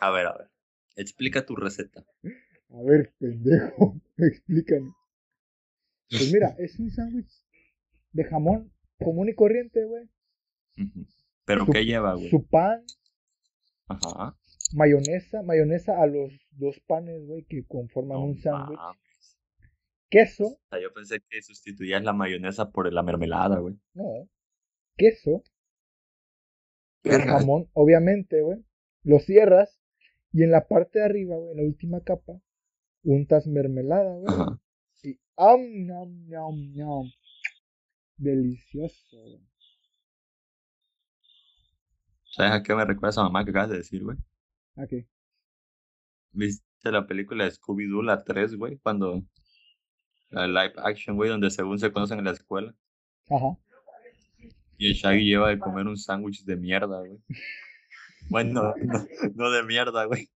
A ver, a ver. Explica tu receta. A ver, pendejo, explícame. Pues mira, es un sándwich de jamón común y corriente, güey. ¿Pero qué lleva, güey? Su pan. Ajá. Mayonesa, mayonesa a los dos panes, güey, que conforman un sándwich. Queso. O sea, yo pensé que sustituías la mayonesa por la mermelada, güey. No. Queso. El jamón, obviamente, güey. Lo cierras y en la parte de arriba, güey, en la última capa, untas mermelada, güey. Ajá. Y am, nam, nam, nam. Delicioso, güey. ¿Sabes a qué me recuerda esa mamá que acabas de decir, güey? ¿A qué? ¿Viste la película de Scooby-Doo, la 3, güey? Cuando. La live action, güey, donde según se conocen en la escuela. Ajá. Y el Shaggy lleva de comer un sándwich de mierda, güey. Bueno, no, no, de mierda, güey.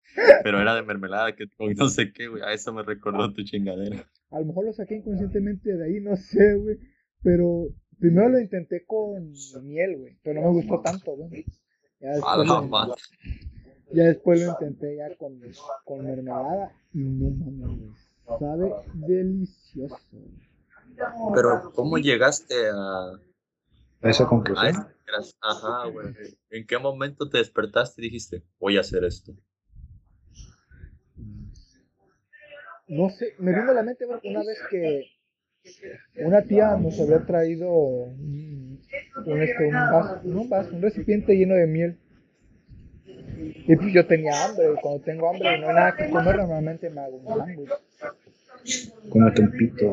Pero era de mermelada que con no sé qué, güey. A eso me recordó tu chingadera. A lo mejor lo saqué inconscientemente de ahí, no sé, güey. Pero primero lo intenté con miel, güey. Pero no me gustó tanto, güey. Ya después, lo, ya después lo intenté ya con, con mermelada y no mames, sabe delicioso. Pero, ¿cómo llegaste a, esa conclusión? Ajá, güey. ¿En qué momento te despertaste y dijiste, voy a hacer esto? No sé, me vino a la mente una vez que una tía nos había traído un, este, un, vaso, un vaso, un recipiente lleno de miel. Y pues yo tenía hambre, cuando tengo hambre y no hay nada que comer, normalmente me hago un sándwich. Cómete un pito.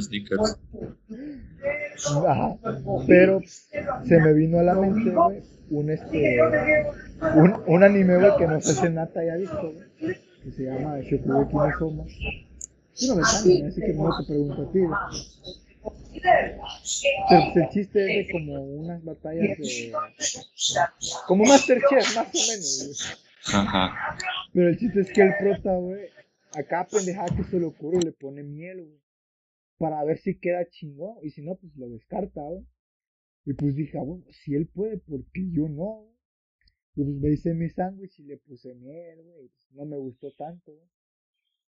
stickers. Ajá, pero se me vino a la mente, güey, un este, un, un anime, güey, que no sé si Nata haya visto, güey, que se llama Shokugeki no Soma. Yo no me anime, así que no te pregunto a ti, pues, el chiste es de como unas batallas de. Como Masterchef, más o menos, Ajá. Pero el chiste es que el prota, güey, acá pendejada que se le ocurre le pone miel, güey. Para ver si queda chingón. Y si no, pues lo descarta, güey. Y pues dije, ah, bueno, si él puede, ¿por qué yo no? Y pues me hice mi sándwich y le puse miel, güey. Pues no me gustó tanto, güey.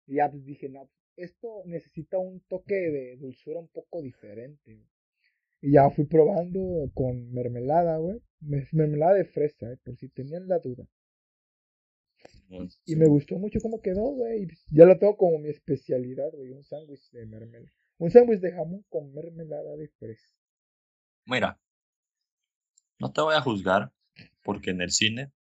Y ya pues dije, no, esto necesita un toque de dulzura un poco diferente. Y ya fui probando con mermelada, güey. Mermelada de fresa, eh, por si tenían la duda. Y me gustó mucho cómo quedó, güey. Ya lo tengo como mi especialidad, güey. Un sándwich de mermelada. Un sándwich de jamón con mermelada de fresa. Mira, no te voy a juzgar porque en el cine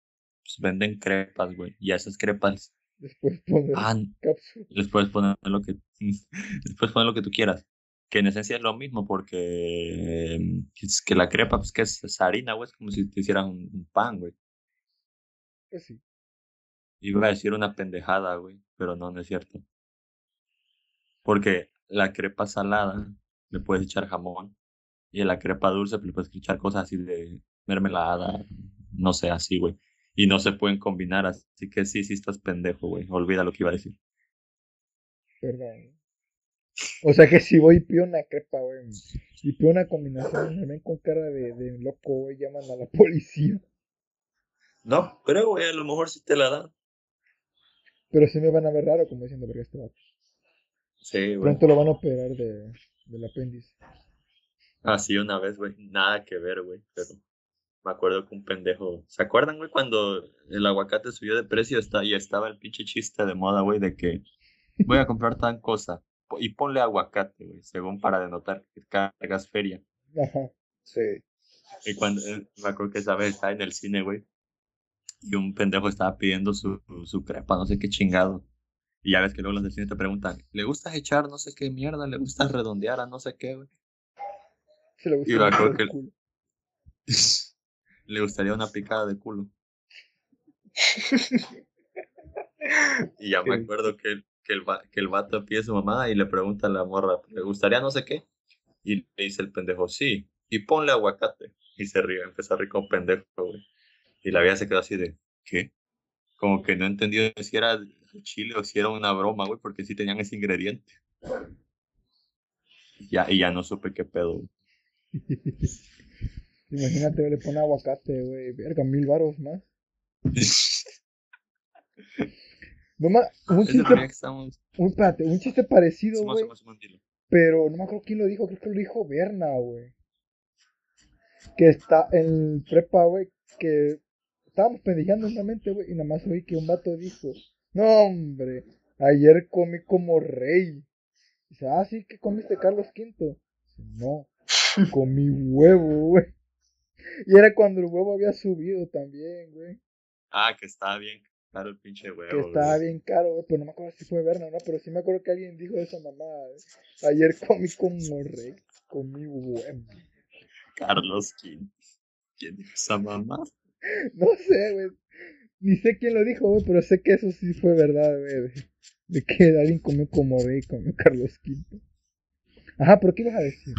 pues, venden crepas, güey. Y esas crepas Después poner ah, Después poner lo que después poner lo que tú quieras. Que en esencia es lo mismo porque es que la crepa, pues que es, harina, güey, es como si te hicieran un, pan, güey. Pues sí. Iba a decir una pendejada, güey, pero no, no es cierto. Porque la crepa salada le puedes echar jamón y en la crepa dulce le puedes echar cosas así de mermelada, no sé, así, güey y no se pueden combinar, así que sí, sí estás pendejo, güey. Olvida lo que iba a decir. Perdón. O sea que si voy y pido una crepa, güey, y pido una combinación, me ven con cara de, de loco, güey, llaman a la policía. No, pero güey, a lo mejor sí te la dan. Pero sí me van a ver raro como diciendo, verga, este vato. Sí, güey. Pronto lo van a operar de, del apéndice. Así una vez, güey. Nada que ver, güey. Pero me acuerdo que un pendejo. ¿Se acuerdan, güey, cuando el aguacate subió de precio está, y estaba el pinche chiste de moda, güey, de que voy a comprar tan cosa y ponle aguacate, güey, según para denotar que cargas feria. Ajá. Sí. Y cuando eh, me acuerdo que esa vez estaba en el cine, güey, y un pendejo estaba pidiendo su, su crepa, no sé qué chingado. Y ya ves que luego los del cine te preguntan, ¿le gusta echar no sé qué mierda? ¿Le gusta redondear a no sé qué, güey? Se le gusta Y me acuerdo que-. Le gustaría una picada de culo. Y ya me acuerdo que, que, el, que el vato pide a su mamá y le pregunta a la morra, ¿le gustaría no sé qué? Y le dice el pendejo, sí, y ponle aguacate. Y se ríe, empezó a reír como pendejo, güey. Y la vieja se quedó así de, ¿qué? Como que no entendió si era chile o si era una broma, güey, porque sí tenían ese ingrediente. Y ya, y ya no supe qué pedo. Imagínate, le pone aguacate, güey. Verga, mil varos más. No ma- un chiste, estamos... un, espérate, un chiste parecido, güey. Pero no me acuerdo quién lo dijo, creo que lo dijo Berna, güey. Que está en prepa, güey, que estábamos pendejeando en la mente, güey, y nada más oí que un vato dijo, no, hombre, ayer comí como rey. Dice, ah, sí, que comiste Carlos V. Dice, no, comí huevo, güey. Y era cuando el huevo había subido también, güey. Ah, que estaba bien claro el pinche huevo. Que estaba güey. bien caro, güey, pero no me acuerdo si fue Berna o no, pero sí me acuerdo que alguien dijo esa mamada, güey. Ayer comí como rey, comí huevo. Carlos King. ¿Quién dijo esa mamá? No sé, güey. Ni sé quién lo dijo, güey, pero sé que eso sí fue verdad, güey. De, que alguien comió como rey, comió Carlos V. Ajá, pero ¿qué ibas a decir?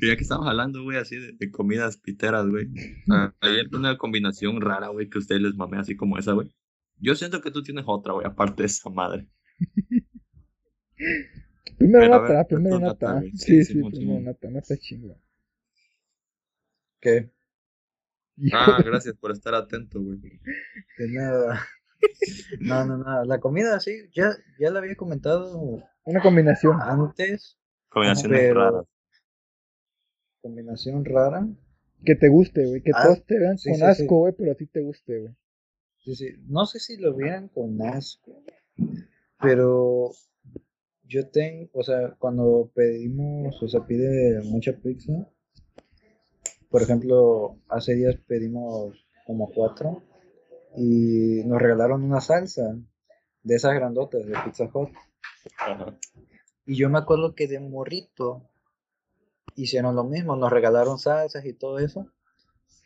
Ya que estamos hablando, güey, así de, de comidas piteras, güey. Ah, Hay una combinación rara, güey, que a ustedes les mame así como esa, güey. Yo siento que tú tienes otra, güey, aparte de esa madre. Primero nata, ver, primero nata. Sí, Sí, sí, primero nata, nata chingón. ¿Qué? Ah, gracias por estar atento, güey. De nada. No, no, no. La comida, sí, ya, ya la había comentado Una combinación. antes. Combinaciones Pero- raras. Combinación rara. Que te guste, güey. Que Ah, todos te vean sí, con sí, asco, güey, pero a ti te guste, güey. Sí, sí. No sé si lo vieran con asco, pero yo tengo, o sea, cuando pedimos, o sea, pide mucha pizza, por ejemplo, hace días pedimos como cuatro y nos regalaron una salsa de esas grandotas de Pizza Hut. Ajá. Y yo me acuerdo que de morrito hicieron lo mismo, nos regalaron salsas y todo eso.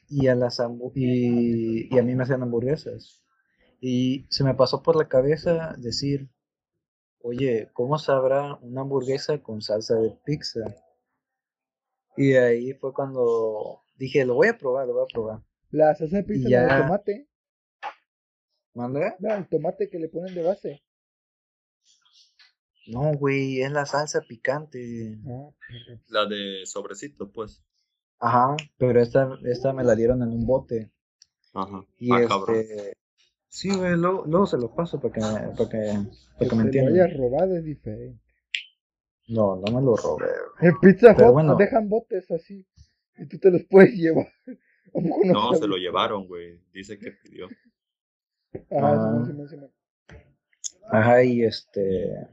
Y a, las y, y a mí me hacían hamburguesas. Y se me pasó por la cabeza decir, oye, ¿cómo sabrá una hamburguesa con salsa de pizza? Y ahí fue cuando dije, lo voy a probar, lo voy a probar. La salsa de pizza, Y la de ya- tomate. ¿Manda? No, el tomate que le ponen de base. No, güey, es la salsa picante. Ah. La de sobrecito, pues. Ajá, pero esta, esta me la dieron en un bote. Ajá. Y ah, cabrón. este. Sí, güey, luego, luego se los paso para que, para que, para que que me lo entiendan. hayas robado es diferente. No, no me lo robé, güey. En Pizza Hut bueno. dejan botes así. Y tú te los puedes llevar. ¿A poco no No, se lo llevaron, güey. Dice que pidió. Ajá, Ah. Simón, Simón, Simón. Ajá, y este.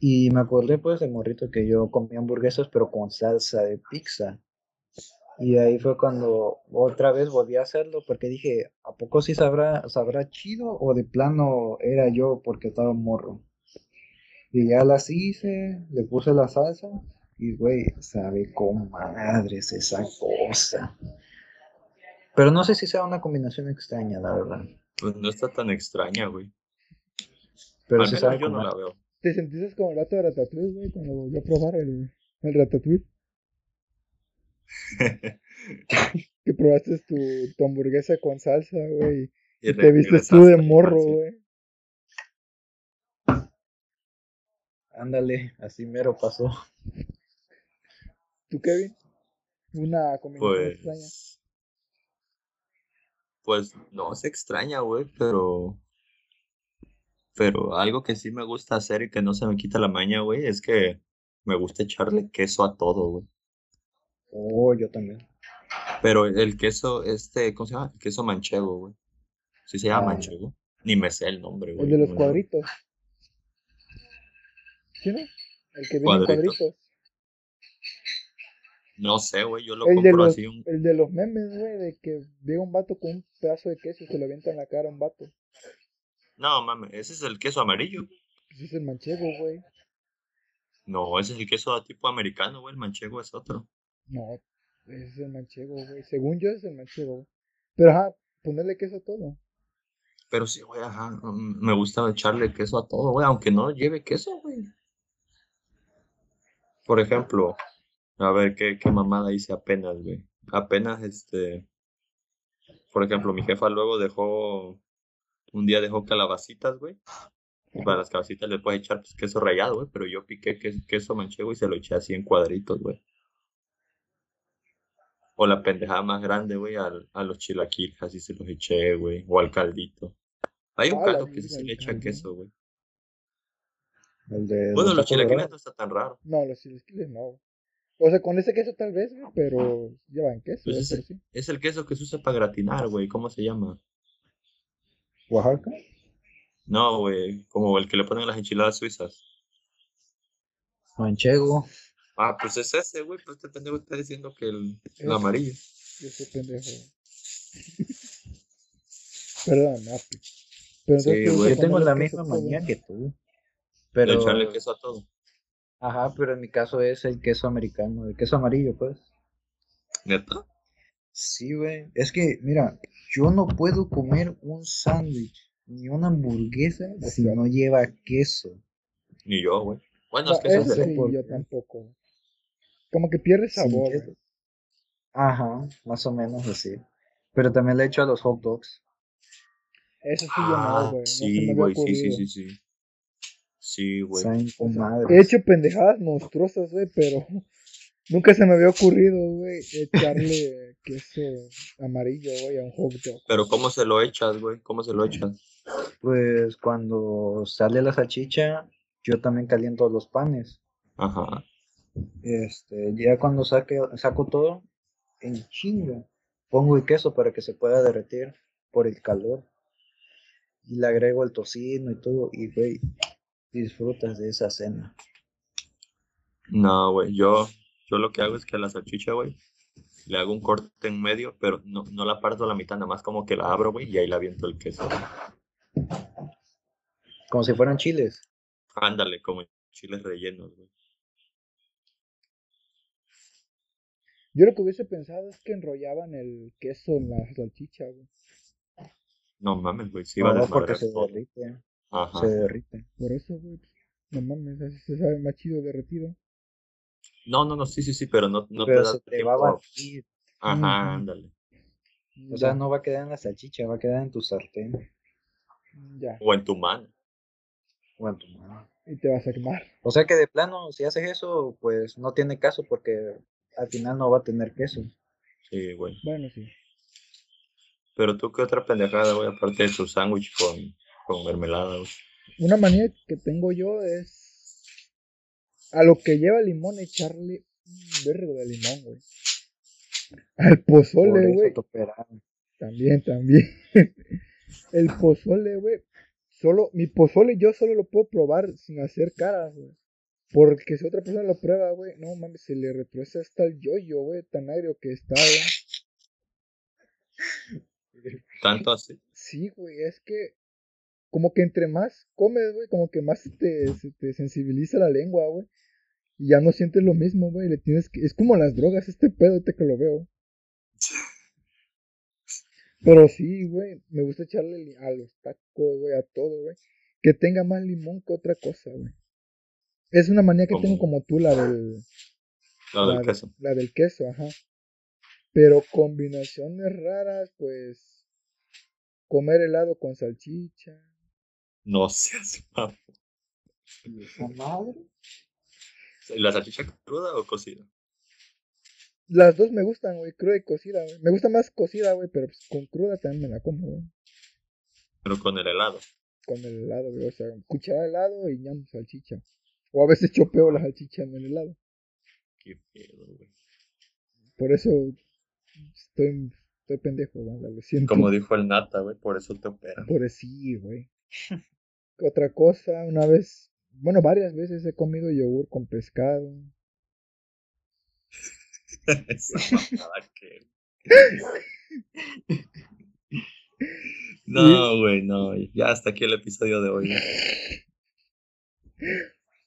Y me acordé, pues, de morrito que yo comía hamburguesas, pero con salsa de pizza. Y ahí fue cuando otra vez volví a hacerlo, porque dije, ¿a poco sí sabrá, sabrá chido? O de plano era yo porque estaba morro. Y ya las hice, le puse la salsa, y güey, sabe con madres esa cosa. Pero no sé si sea una combinación extraña, la verdad. Pues no está tan extraña, güey. Pero Al sí menos sabe yo no la veo. ¿Te sentiste como el vato de Ratatouille, güey, cuando volvió a probar el, el Ratatouille? Que probaste tu, tu hamburguesa con salsa, güey. Y, te re- viste regresaste tú de morro, güey. Ándale, así mero pasó. ¿Tú, Kevin? Una combinación extraña. Pues. Pues no se extraña, güey, pero. Pero algo que sí me gusta hacer y que no se me quita la maña, güey, es que me gusta echarle queso a todo, güey. Oh, yo también. Pero el queso, este, ¿cómo se llama? El queso manchego, güey. ¿Sí se llama Ah. manchego? Ni me sé el nombre, güey. El de los cuadritos. ¿Sí, no? El que viene en Cuadritos. No sé, güey, yo lo El compro los, así un... el de los memes, güey, de que llega un vato con un pedazo de queso y se lo avienta en la cara a un vato. No, mames, ese es el queso amarillo. Pues es el manchego, güey. No, ese es el queso tipo americano, güey, el manchego es otro. No, ese es el manchego, güey. Según yo es el manchego, güey. Pero ajá, ponerle queso a todo. Pero sí, güey, ajá, mm, me gusta echarle queso a todo, güey, aunque no lleve queso, güey. Por ejemplo, a ver, ¿qué, qué mamada hice apenas, güey? Apenas, este, por ejemplo, mi jefa luego dejó, un día dejó calabacitas, güey. Y para las calabacitas le puedes echar pues, queso rallado, güey, pero yo piqué que- queso manchego y se lo eché así en cuadritos, güey. O la pendejada más grande, güey, al- a los chilaquiles, así se los eché, güey, o al caldito. Hay un Ah, caldo que se le echa queso, güey. De Bueno, los chilaquiles no está tan raro. No, los chilaquiles no. O sea, con ese queso tal vez, güey, pero llevan queso, Pues pero sí. Es el queso que se usa para gratinar, güey, ¿cómo se llama? Oaxaca. No, güey, como el que le ponen las enchiladas suizas. Manchego. Ah, pues es ese, güey, pues este pendejo está diciendo que el, el Ese. amarillo. Ese pendejo. Perdón, Api. Pero Sí, güey. Yo tengo la misma manía que tú. De Pero, echarle queso a todo. ajá, pero en mi caso es el queso americano, el queso amarillo, pues. ¿Neta? Sí, güey. Es que, mira, yo no puedo comer un sándwich ni una hamburguesa si no lleva queso. Ni yo, güey. Bueno, No, es que eso sí, por yo tampoco. Como que pierde sabor. güey. Ajá, más o menos así. Pero también le echo a los hot dogs. Eso sí yo no, Ah, güey. No se sí, güey, sí, sí, sí, sí. Sí, güey. O sea. He hecho pendejadas monstruosas, güey, pero nunca se me había ocurrido, güey, echarle queso amarillo, güey, a un hot dog. Pero ¿cómo se lo echas, güey? ¿Cómo se lo echas? Pues cuando sale la salchicha, yo también caliento los panes. Ajá. Este, ya cuando saque, saco todo, en chinga, pongo el queso para que se pueda derretir por el calor. Y le agrego el tocino y todo, y güey, disfrutas de esa cena. No, güey, yo, yo lo que hago es que a la salchicha, güey, le hago un corte en medio, pero no, no la parto a la mitad, nada más como que la abro, güey, y ahí la aviento el queso. Como si fueran chiles. Ándale, como chiles rellenos, güey. Yo lo que hubiese pensado es que enrollaban el queso en la salchicha, güey. No mames, güey, sí va a No, porque se derrite, Ajá. se derrite. Por eso, güey. pues, No mames, así se sabe más chido derretido. No, no, no, sí, sí, sí, pero no, no te da se te va a batir. Ajá, ándale. O sea, no va a quedar en la salchicha, va a quedar en tu sartén Ya, O en tu mano. o en tu mano. y te vas a quemar. O sea que de plano, si haces eso, pues no tiene caso porque al final no va a tener queso. Sí, güey. Bueno, sí. Pero tú, ¿qué otra pendejada, güey, aparte de tu sándwich con, con mermelada, güey? Una manía que tengo yo es a lo que lleva limón echarle un vergo de limón, güey. Al pozole, güey. También, también. El pozole, güey. Solo, mi pozole yo solo lo puedo probar sin hacer caras, güey. Porque si otra persona lo prueba, güey, no mames, se le retrocede hasta el yoyo, güey, tan agrio que está, güey. Tanto así. Sí, güey, es que como que entre más comes, güey, como que más se te, se te sensibiliza la lengua, güey. Y ya no sientes lo mismo, güey. Le tienes que... Es como las drogas, este pedo, ahorita que lo veo. Pero sí, güey, me gusta echarle a los tacos, güey, a todo, güey. Que tenga más limón que otra cosa, güey. Es una manía que tengo Como- tú, la del, la, del de- queso. la del queso, ajá. Pero combinaciones raras, pues comer helado con salchicha. No seas mamón. ¿Y esa madre? ¿La salchicha cruda o cocida? Las dos me gustan, güey, cruda y cocida, güey. Me gusta más cocida, güey, pero pues con cruda también me la como, güey. Pero con el helado. Con el helado, güey. O sea, cuchara de helado y ñam salchicha. O a veces chopeo la salchicha en el helado. Qué pedo, güey. Por eso estoy, estoy pendejo, güey. Lo siento. Como dijo el Nata, güey, por eso te operan. Por eso sí, güey. Otra cosa, una vez, bueno, varias veces he comido yogur con pescado. No, güey, no. Ya hasta aquí el episodio de hoy.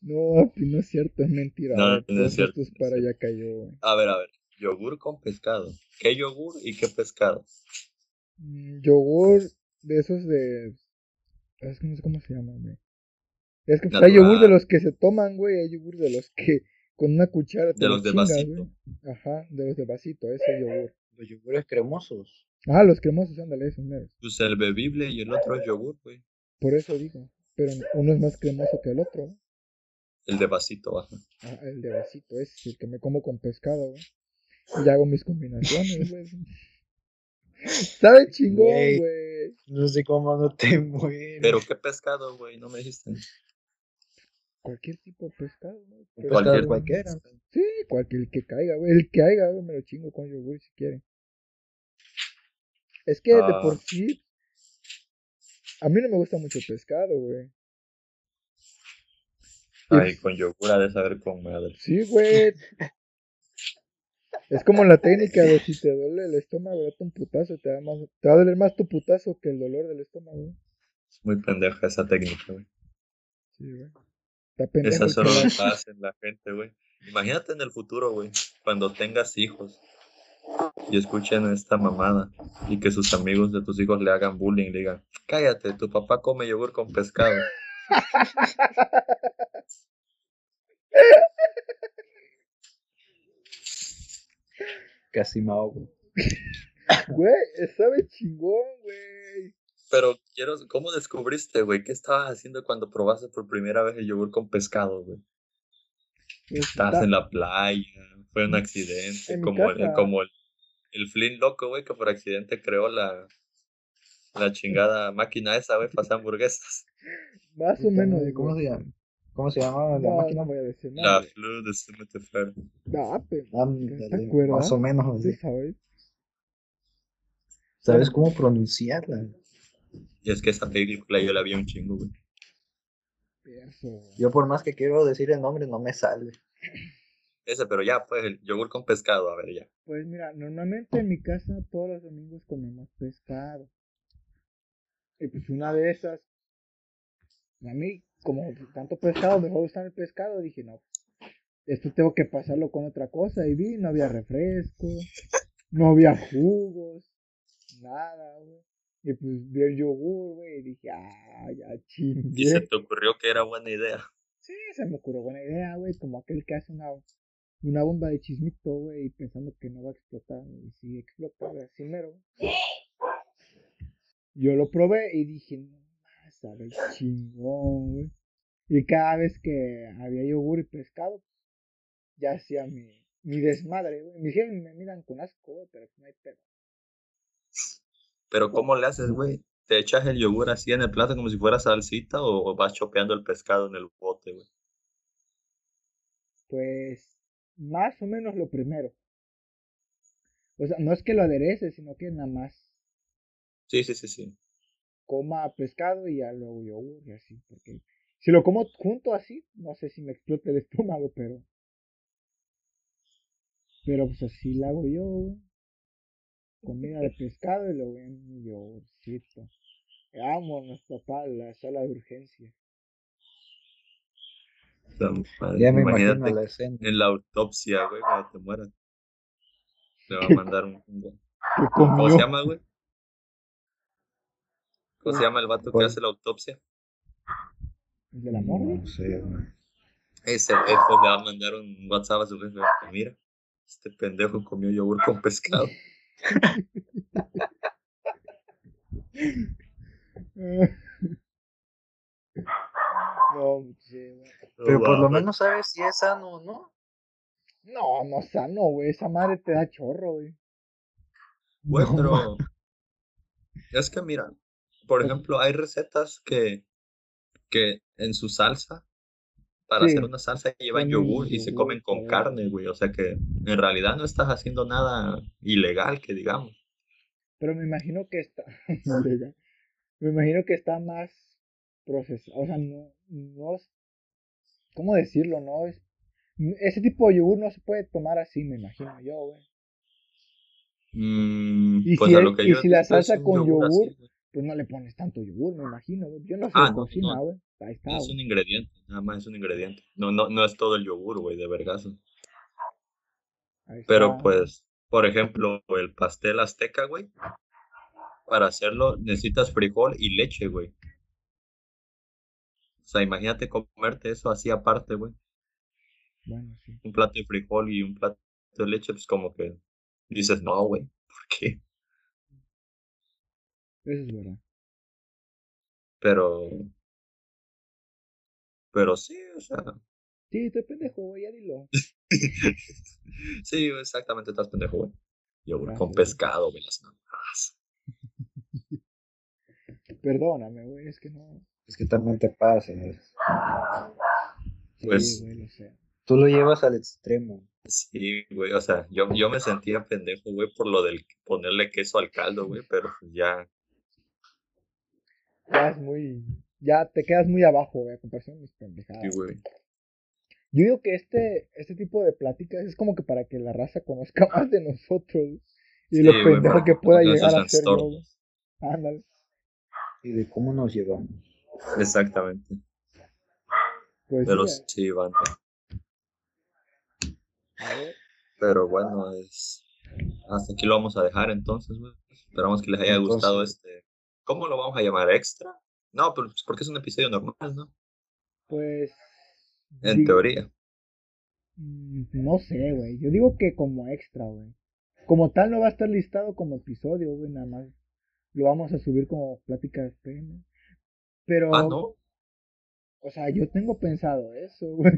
No, no es cierto, es mentira. No, no es cierto, no es para cayó. A ver, a ver. Yogur con pescado. ¿Qué yogur y qué pescado? Mm, Yogur de esos de. Es que no sé cómo se llaman, güey. Es que pues, hay yogur de los que se toman, güey. Hay yogur de los que con una cuchara te De lo los de chingas, vasito. güey. Ajá, de los de vasito, ese yogur. Los yogures cremosos. Ah, los cremosos, ándale, esos meros. Pues el bebible y el otro es yogur, güey. Por eso digo. Pero uno es más cremoso que el otro. güey. El de vasito, baja. Ah, el de vasito, ese es el que me como con pescado, güey. Y hago mis combinaciones, güey. Sabe chingón, Güey. No sé cómo no te mueres. Pero qué pescado, güey, no me dijiste. Cualquier tipo de pescado, pescado está- cualquiera. Sí, cualquier que caiga, güey. El que caiga, güey, me lo chingo con yogur si quiere. Es que de Ah. por sí. A mí no me gusta mucho el pescado, güey. Ay, con yogur ha de saber con madre. Sí, güey. Es como la técnica de si te duele el estómago, date un putazo, te, da más, te va a doler más tu putazo que el dolor del estómago. Es muy pendeja esa técnica, güey. Sí, güey. Está. Esa solo la hacen la gente, güey. Imagínate en el futuro, güey, cuando tengas hijos y escuchen esta mamada y que sus amigos de tus hijos le hagan bullying, le digan, cállate, tu papá come yogur con pescado. Casi me ahogo. Güey, sabe chingón, güey. Pero quiero, ¿cómo descubriste, güey? ¿Qué estabas haciendo cuando probaste por primera vez el yogur con pescado, güey? Estabas Está- en la playa, fue un accidente, como, el, como el, el Flynn loco, güey, que por accidente creó la, la chingada máquina esa, güey, para hacer hamburguesas. Más o menos. ¿Cómo se llama? ¿Cómo se llama la máquina? no voy a decir La. Flu de Cemetefer. Ah, pe- Ándale, ¿Te acuerdas? Más o menos. sí. ¿sabes? ¿Sabes cómo pronunciarla? Y es que esa película yo la vi un chingo, güey. Yo por más que quiero decir el nombre no me sale. Ese, pero ya, pues, el yogur con pescado, a ver, ya. Pues mira, normalmente en mi casa todos los domingos comemos pescado. Y pues una de esas, a mí, como tanto pescado, me gusta el pescado, dije, no, esto tengo que pasarlo con otra cosa. Y vi, no había refresco, no había jugos, nada, güey. Y pues vi el yogur, güey, y dije, ah, ya Y se te ocurrió que era buena idea. Sí, se me ocurrió buena idea, güey, como aquel que hace una, una bomba de chismito, güey, pensando que no va a explotar, y sí explota, güey, así mero. Yo lo probé y dije, no, sabe chingón, güey. Y cada vez que había yogur y pescado, ya hacía mi, mi desmadre, güey. Mis jefes me miran con asco, güey, pero no hay pedo. Pero ¿cómo le haces, güey? ¿Te echas el yogur así en el plato como si fuera salsita o, o vas chopeando el pescado en el bote, güey? Pues, más o menos lo primero. O sea, no es que lo aderece, sino que nada más Sí, sí, sí, sí. Coma pescado y ya luego yogur y así, porque si lo como junto así, no sé si me explote el estómago, pero pero pues así la hago yo, güey. Comida de pescado y luego en mi yogurcito. Vámonos, papá, a la sala de urgencia. Ya me imagino imagínate la escena. en la autopsia, güey, cuando te mueras. Le va a mandar un... un- ¿Qué ¿Cómo se llama, güey? ¿Cómo se llama el vato que ¿Cuál? hace la autopsia? ¿El de la morgue? No sé, güey. Ese el jefe le va a mandar un WhatsApp a su jefe. Mira, este pendejo comió yogur con pescado. no. Pero por lo menos sabes si es sano o no. No, no sano, güey. Esa madre te da chorro, güey. Güey, pero. Es que mira, por ejemplo, hay recetas que, que en su salsa, para hacer una salsa, llevan yogur y se comen con carne, güey. O sea que en realidad no estás haciendo nada ilegal, que digamos. Pero me imagino que está. Me imagino que está más procesado. O sea, no, no es. ¿Cómo decirlo? No es. Ese tipo de yogur no se puede tomar así, me imagino yo, güey. Mm, Y pues si el- y la salsa con yogur. Pues no le pones tanto yogur, me imagino, güey. Yo no sé Ah, no, cocina, no. güey. Ahí está, Es un ingrediente, nada más es un ingrediente. No, no, no es todo el yogur, güey, de vergazo. Pero pues, por ejemplo, el pastel azteca, güey, para hacerlo necesitas frijol y leche, güey. O sea, imagínate comerte eso así aparte, güey. Bueno, sí. Un plato de frijol y un plato de leche, pues como que dices, no, güey, ¿por qué? Eso es verdad. Pero, pero sí, o sea, Sí, estoy pendejo, güey, ya dilo. sí, exactamente, estás pendejo, güey. Yogur con Gracias, güey. pescado, güey, las mamadas. Perdóname, güey, es que no. Es que también te pasa. Sí, Pues- güey, lo sé. Tú lo llevas al extremo. Sí, güey, o sea, yo, yo me sentía pendejo, güey, por lo del ponerle queso al caldo, güey, pero pues ya, Ya es muy. Ya te quedas muy abajo, güey, a comparación de mis pendejadas. sí, güey. Yo digo que este, este tipo de pláticas es como que para que la raza conozca más de nosotros y Sí, lo güey, pendejo que pueda llegar a ser. Ándale. Y de cómo nos llevamos. Exactamente. Pues Pero sí, ver. Pero bueno, es hasta aquí lo vamos a dejar entonces, güey. Esperamos que les haya Entonces- gustado este. ¿Cómo lo vamos a llamar? ¿Extra? No, pero pues porque es un episodio normal, ¿no? Pues. En teoría. mm, No sé, güey. Yo digo que como extra, güey. Como tal no va a estar listado como episodio, güey, nada más. Lo vamos a subir como pláticas PM. Pero, Ah, no. o sea, yo tengo pensado eso, güey.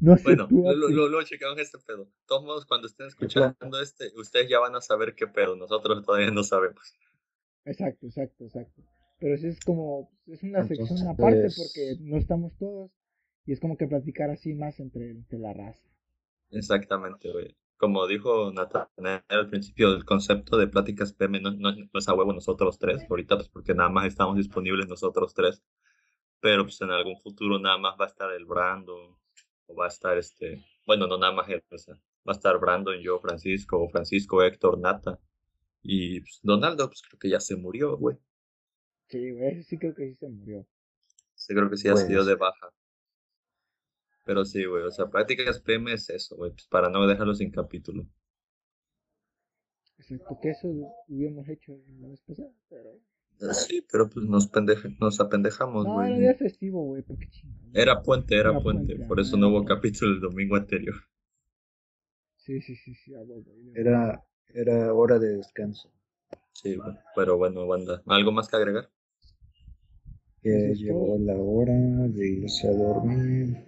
No sé Bueno, tú, lo, lo, lo- lo checamos este pedo. De todos modos, cuando estén escuchando este, ustedes ya van a saber qué pedo. Nosotros todavía no sabemos. Exacto, exacto, exacto. Pero sí es como, es una sección aparte porque no estamos todos y es como que platicar así más entre, entre la raza. Exactamente, güey. Como dijo Natanael al principio, el concepto de pláticas PM no, no, no es a huevo nosotros tres, ahorita pues porque nada más estamos disponibles nosotros tres, pero pues en algún futuro nada más va a estar el Brando, o va a estar este, bueno, no nada más él, o sea, va a estar Brandon, yo, Francisco, o Francisco, Héctor, Nata, y pues, Donaldo, pues creo que ya se murió, güey. Sí, güey, ese sí creo que sí se murió. Sí, creo que sí ha Puede sido de ser. baja. Pero sí, güey, o sea, prácticas PM es eso, güey, pues para no dejarlo sin capítulo. Exacto, que eso hubiéramos hecho la vez pasada, pero... Sí, pero pues nos, pendeja, nos apendejamos, No, güey. era día festivo, güey, porque chingón. Era puente, era Era puente, puente, por eso ah, no hubo bueno. capítulo el domingo anterior. Sí, sí, sí, sí, a huevo, güey. Era, era hora de descanso. Sí, pero bueno, banda. ¿Algo más que agregar? Es llegó la hora de irse a dormir.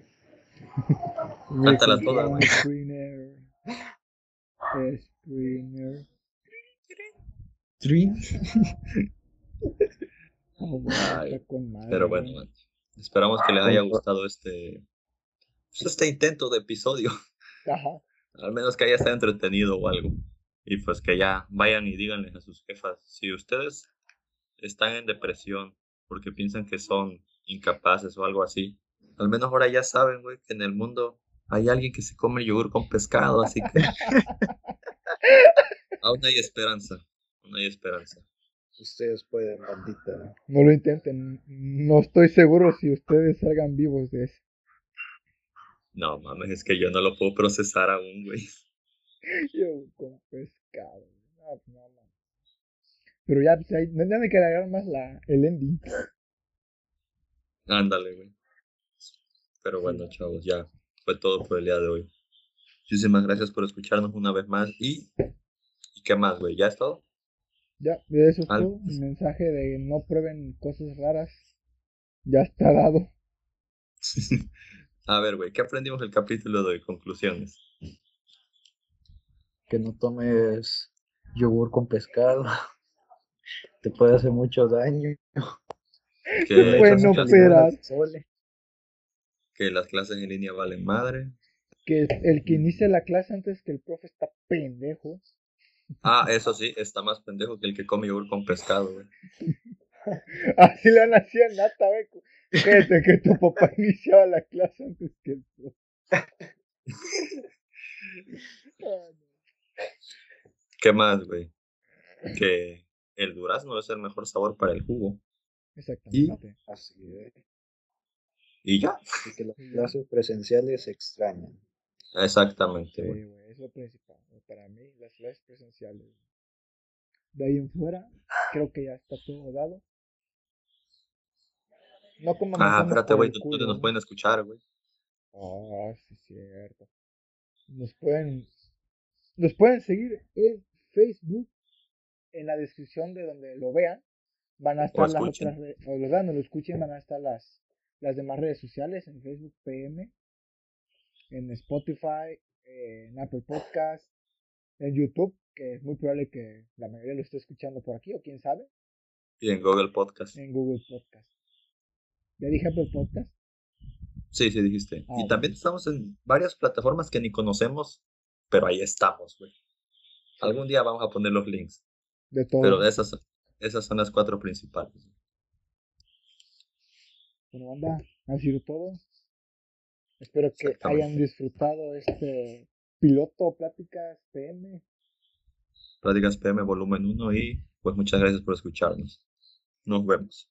Cántala toda, güey. Screener. Screener. Ay, madre, Pero bueno, banda, esperamos que les haya gustado este, pues, este intento de episodio. Ajá. Al menos que haya estado entretenido o algo. Y pues que ya vayan y díganles a sus jefas, si ustedes están en depresión porque piensan que son incapaces o algo así, al menos ahora ya saben, güey, que en el mundo hay alguien que se come yogur con pescado, así que aún hay esperanza, aún hay esperanza. Ustedes pueden, bandita. No lo intenten. No estoy seguro si ustedes salgan vivos de eso. No mames, es que yo no lo puedo procesar aún, güey. Yo con pescado. No, pues, no, man. Pero ya, pues, ahí- ya me agregar más la, el ending. Ándale, güey. Pero bueno, chavos, ya fue todo por el día de hoy. Muchísimas gracias por escucharnos una vez más y ¿y qué más, güey? ¿Ya es todo? Ya, eso es todo. El mensaje de no prueben cosas raras. Ya está dado. A ver, güey, ¿qué aprendimos el capítulo de hoy? Conclusiones. Que no tomes yogur con pescado. Te puede hacer mucho daño. Que, Bueno, que las clases en línea valen madre. Que el que inicia la clase antes que el profe está pendejo. Ah, eso sí, está más pendejo que el que come yogur con pescado, güey. Así le hacía nata, güey. Fíjate que tu papá iniciaba la clase antes que el profe. No. ¿Qué más, güey? Que el durazno es el mejor sabor para el jugo. Exactamente. Así es. Y ya. Y que las clases presenciales se extrañan. Exactamente, Sí, güey. güey, es lo principal. Para mí, las clases presenciales. De ahí en fuera, creo que ya está todo dado. No como Ah, espérate, güey, el ¿dó- culo, ¿dónde nos ¿no? pueden escuchar, güey? Ah, sí, cierto. Nos pueden, nos pueden seguir en Facebook, en la descripción de donde lo vean. Van a estar las escuchen. otras redes, o lo vean o lo escuchen, van a estar las, las demás redes sociales, en Facebook PM, en Spotify, en Apple Podcast, en YouTube, que es muy probable que la mayoría lo esté escuchando por aquí, o quién sabe, Y en Google Podcast. en Google Podcast. ¿Ya dije Apple Podcast? Sí, sí, dijiste. Ah, Y también bueno. estamos en varias plataformas que ni conocemos, pero ahí estamos, güey. Algún día vamos a poner los links. De todo. Pero esas, esas son las cuatro principales. Bueno, banda, ha sido todo. Espero que hayan disfrutado este piloto Pláticas PM. Pláticas PM volumen 1 y pues muchas gracias por escucharnos. Nos vemos.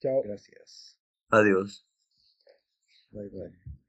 Chao. Gracias. Adiós. Bye bye.